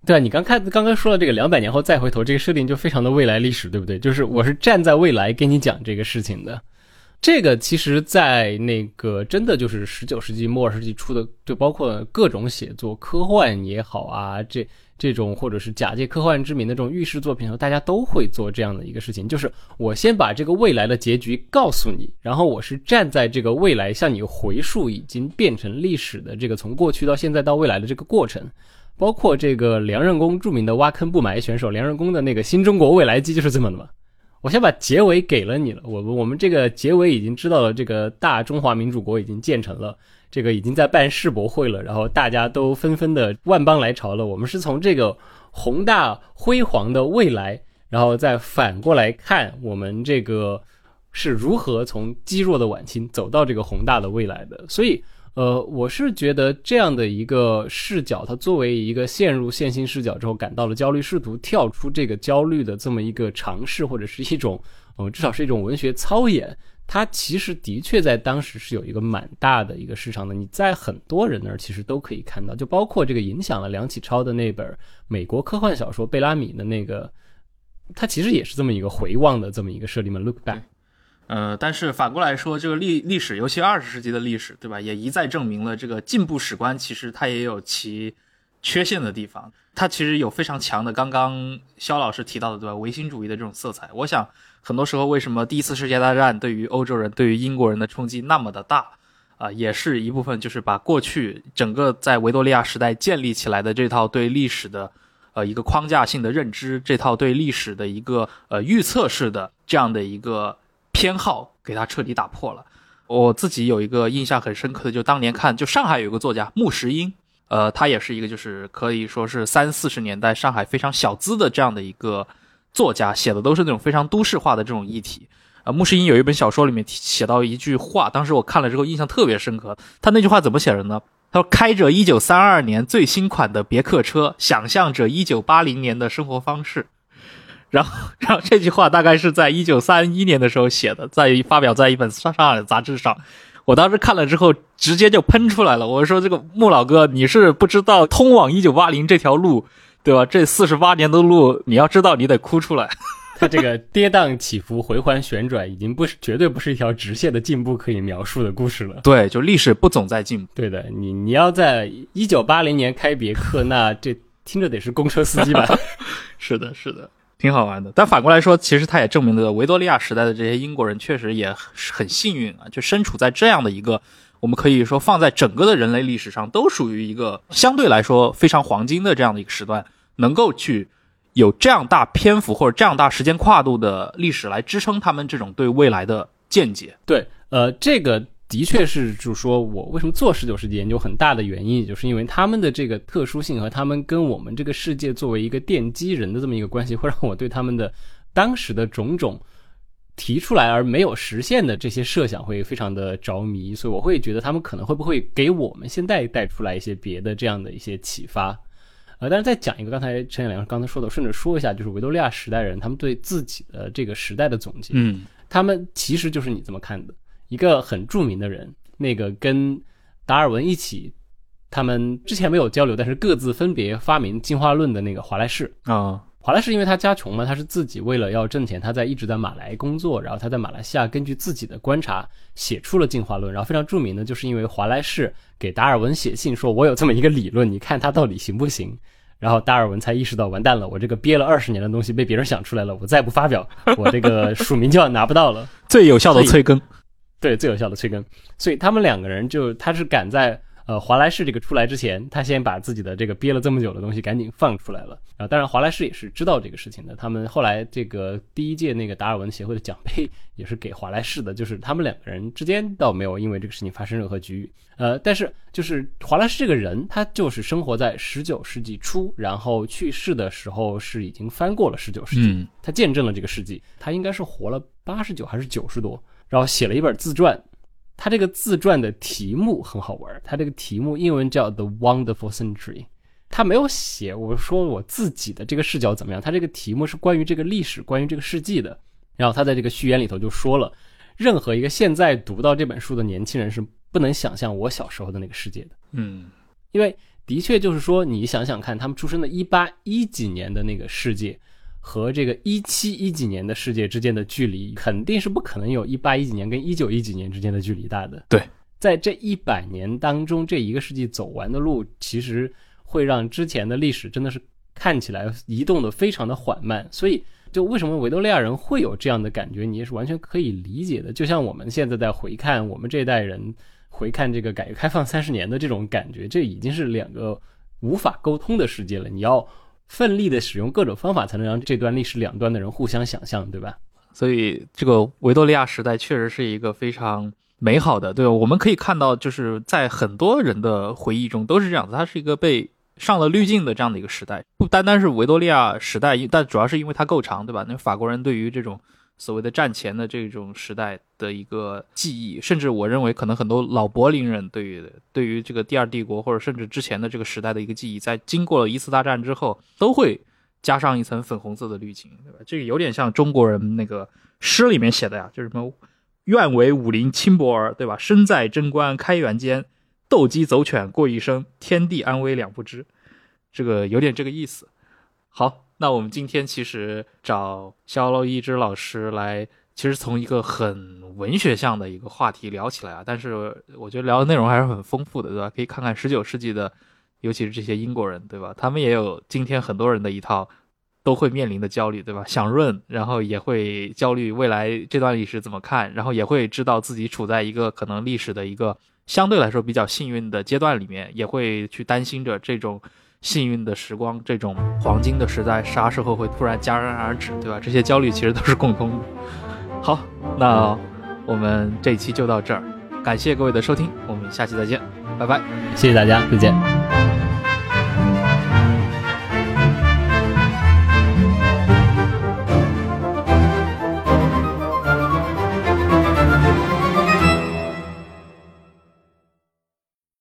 对啊，你刚看刚刚说了这个两百年后再回头这个设定就非常的未来历史，对不对？就是我是站在未来跟你讲这个事情的。这个其实，在那个真的就是十九世纪末世纪初的，就包括各种写作，科幻也好啊，这这种或者是假借科幻之名的这种预示作品大家都会做这样的一个事情，就是我先把这个未来的结局告诉你，然后我是站在这个未来向你回溯已经变成历史的这个从过去到现在到未来的这个过程。包括这个梁任公著名的挖坑不埋选手梁任公的那个新中国未来机就是这么的嘛。我先把结尾给了你了，我我们这个结尾已经知道了，这个大中华民主国已经建成了，这个已经在办世博会了，然后大家都纷纷的万邦来朝了。我们是从这个宏大辉煌的未来，然后再反过来看我们这个是如何从积弱的晚清走到这个宏大的未来的，所以。呃，我是觉得这样的一个视角，它作为一个陷入线性视角之后感到了焦虑，试图跳出这个焦虑的这么一个尝试，或者是一种，呃，至少是一种文学操演，它其实的确在当时是有一个蛮大的一个市场的。你在很多人那儿其实都可以看到，就包括这个影响了梁启超的那本美国科幻小说《贝拉米》的那个，它其实也是这么一个回望的这么一个设定嘛，Look back。呃，但是反过来说，这个历历史，尤其二十世纪的历史，对吧？也一再证明了这个进步史观其实它也有其缺陷的地方。它其实有非常强的，刚刚肖老师提到的，对吧？唯心主义的这种色彩。我想，很多时候为什么第一次世界大战对于欧洲人、对于英国人的冲击那么的大啊，也是一部分就是把过去整个在维多利亚时代建立起来的这套对历史的呃一个框架性的认知，这套对历史的一个呃预测式的这样的一个。偏好给他彻底打破了。我自己有一个印象很深刻的，就当年看，就上海有个作家穆石英，呃，他也是一个就是可以说是三四十年代上海非常小资的这样的一个作家，写的都是那种非常都市化的这种议题。呃，穆石英有一本小说里面写到一句话，当时我看了之后印象特别深刻。他那句话怎么写的呢？他说：“开着一九三二年最新款的别克车，想象着一九八零年的生活方式。”然后，然后这句话大概是在一九三一年的时候写的，在发表在一本上上海的杂志上。我当时看了之后，直接就喷出来了。我说：“这个穆老哥，你是不知道通往一九八零这条路，对吧？这四十八年的路，你要知道，你得哭出来。他这个跌宕起伏、回环旋转，已经不是绝对不是一条直线的进步可以描述的故事了。对，就历史不总在进步。对的，你你要在一九八零年开别克，那这听着得是公车司机吧？是的，是的。”挺好玩的，但反过来说，其实它也证明了维多利亚时代的这些英国人确实也很幸运啊，就身处在这样的一个，我们可以说放在整个的人类历史上都属于一个相对来说非常黄金的这样的一个时段，能够去有这样大篇幅或者这样大时间跨度的历史来支撑他们这种对未来的见解。对，呃，这个。的确是，就是说我为什么做十九世纪研究，很大的原因，就是因为他们的这个特殊性和他们跟我们这个世界作为一个奠基人的这么一个关系，会让我对他们的当时的种种提出来而没有实现的这些设想会非常的着迷，所以我会觉得他们可能会不会给我们现在带出来一些别的这样的一些启发。呃，但是再讲一个，刚才陈彦良刚才说的，顺着说一下，就是维多利亚时代人他们对自己的这个时代的总结，嗯，他们其实就是你这么看的。一个很著名的人，那个跟达尔文一起，他们之前没有交流，但是各自分别发明进化论的那个华莱士啊。华莱士因为他家穷嘛，他是自己为了要挣钱，他在一直在马来工作，然后他在马来西亚根据自己的观察写出了进化论。然后非常著名的就是因为华莱士给达尔文写信说：“我有这么一个理论，你看他到底行不行？”然后达尔文才意识到完蛋了，我这个憋了二十年的东西被别人想出来了，我再不发表，我这个署名就要拿不到了。最有效的催更。对，最有效的催更，所以他们两个人就他是赶在呃，华莱士这个出来之前，他先把自己的这个憋了这么久的东西赶紧放出来了。啊，当然华莱士也是知道这个事情的。他们后来这个第一届那个达尔文协会的奖杯也是给华莱士的，就是他们两个人之间倒没有因为这个事情发生任何局域。呃，但是就是华莱士这个人，他就是生活在十九世纪初，然后去世的时候是已经翻过了十九世纪，嗯他见证了这个世纪，他应该是活了八十九还是九十多，然后写了一本自传。他这个自传的题目很好玩，他这个题目英文叫《The Wonderful Century》，他没有写我说我自己的这个视角怎么样，他这个题目是关于这个历史、关于这个世纪的。然后他在这个序言里头就说了，任何一个现在读到这本书的年轻人是不能想象我小时候的那个世界的。嗯因为的确就是说，你想想看，他们出生的一八一几年的那个世界，和这个一七一几年的世界之间的距离，肯定是不可能有一八一几年跟一九一几年之间的距离大的。对，在这一百年当中，这一个世纪走完的路，其实会让之前的历史真的是看起来移动的非常的缓慢，所以。就为什么维多利亚人会有这样的感觉，你也是完全可以理解的。就像我们现在在回看我们这一代人回看这个改革开放三十年的这种感觉，这已经是两个无法沟通的世界了。你要奋力的使用各种方法，才能让这段历史两端的人互相想象，对吧？所以这个维多利亚时代确实是一个非常美好的，对吧？我们可以看到，就是在很多人的回忆中都是这样子，它是一个被上了滤镜的这样的一个时代，不单单是维多利亚时代，但主要是因为它够长，对吧？那法国人对于这种所谓的战前的这种时代的一个记忆，甚至我认为可能很多老柏林人对于对于这个第二帝国或者甚至之前的这个时代的一个记忆，在经过了一次大战之后，都会加上一层粉红色的滤镜，对吧？这个有点像中国人那个诗里面写的呀，就是什么“愿为武林轻薄儿”，对吧？身在贞观开元间，斗鸡走犬过一生，天地安危两不知。这个有点这个意思。好，那我们今天其实找肖一之老师来，其实从一个很文学向的一个话题聊起来啊，但是我觉得聊的内容还是很丰富的，对吧？可以看看十九世纪的，尤其是这些英国人，对吧？他们也有今天很多人的一套都会面临的焦虑，对吧？想润，然后也会焦虑未来这段历史怎么看，然后也会知道自己处在一个可能历史的一个相对来说比较幸运的阶段里面，也会去担心着这种。幸运的时光，这种黄金的时代，啥时候会突然戛然而止，对吧？这些焦虑其实都是共通的。好，那我们这一期就到这儿，感谢各位的收听，我们下期再见，拜拜。谢谢大家，再见。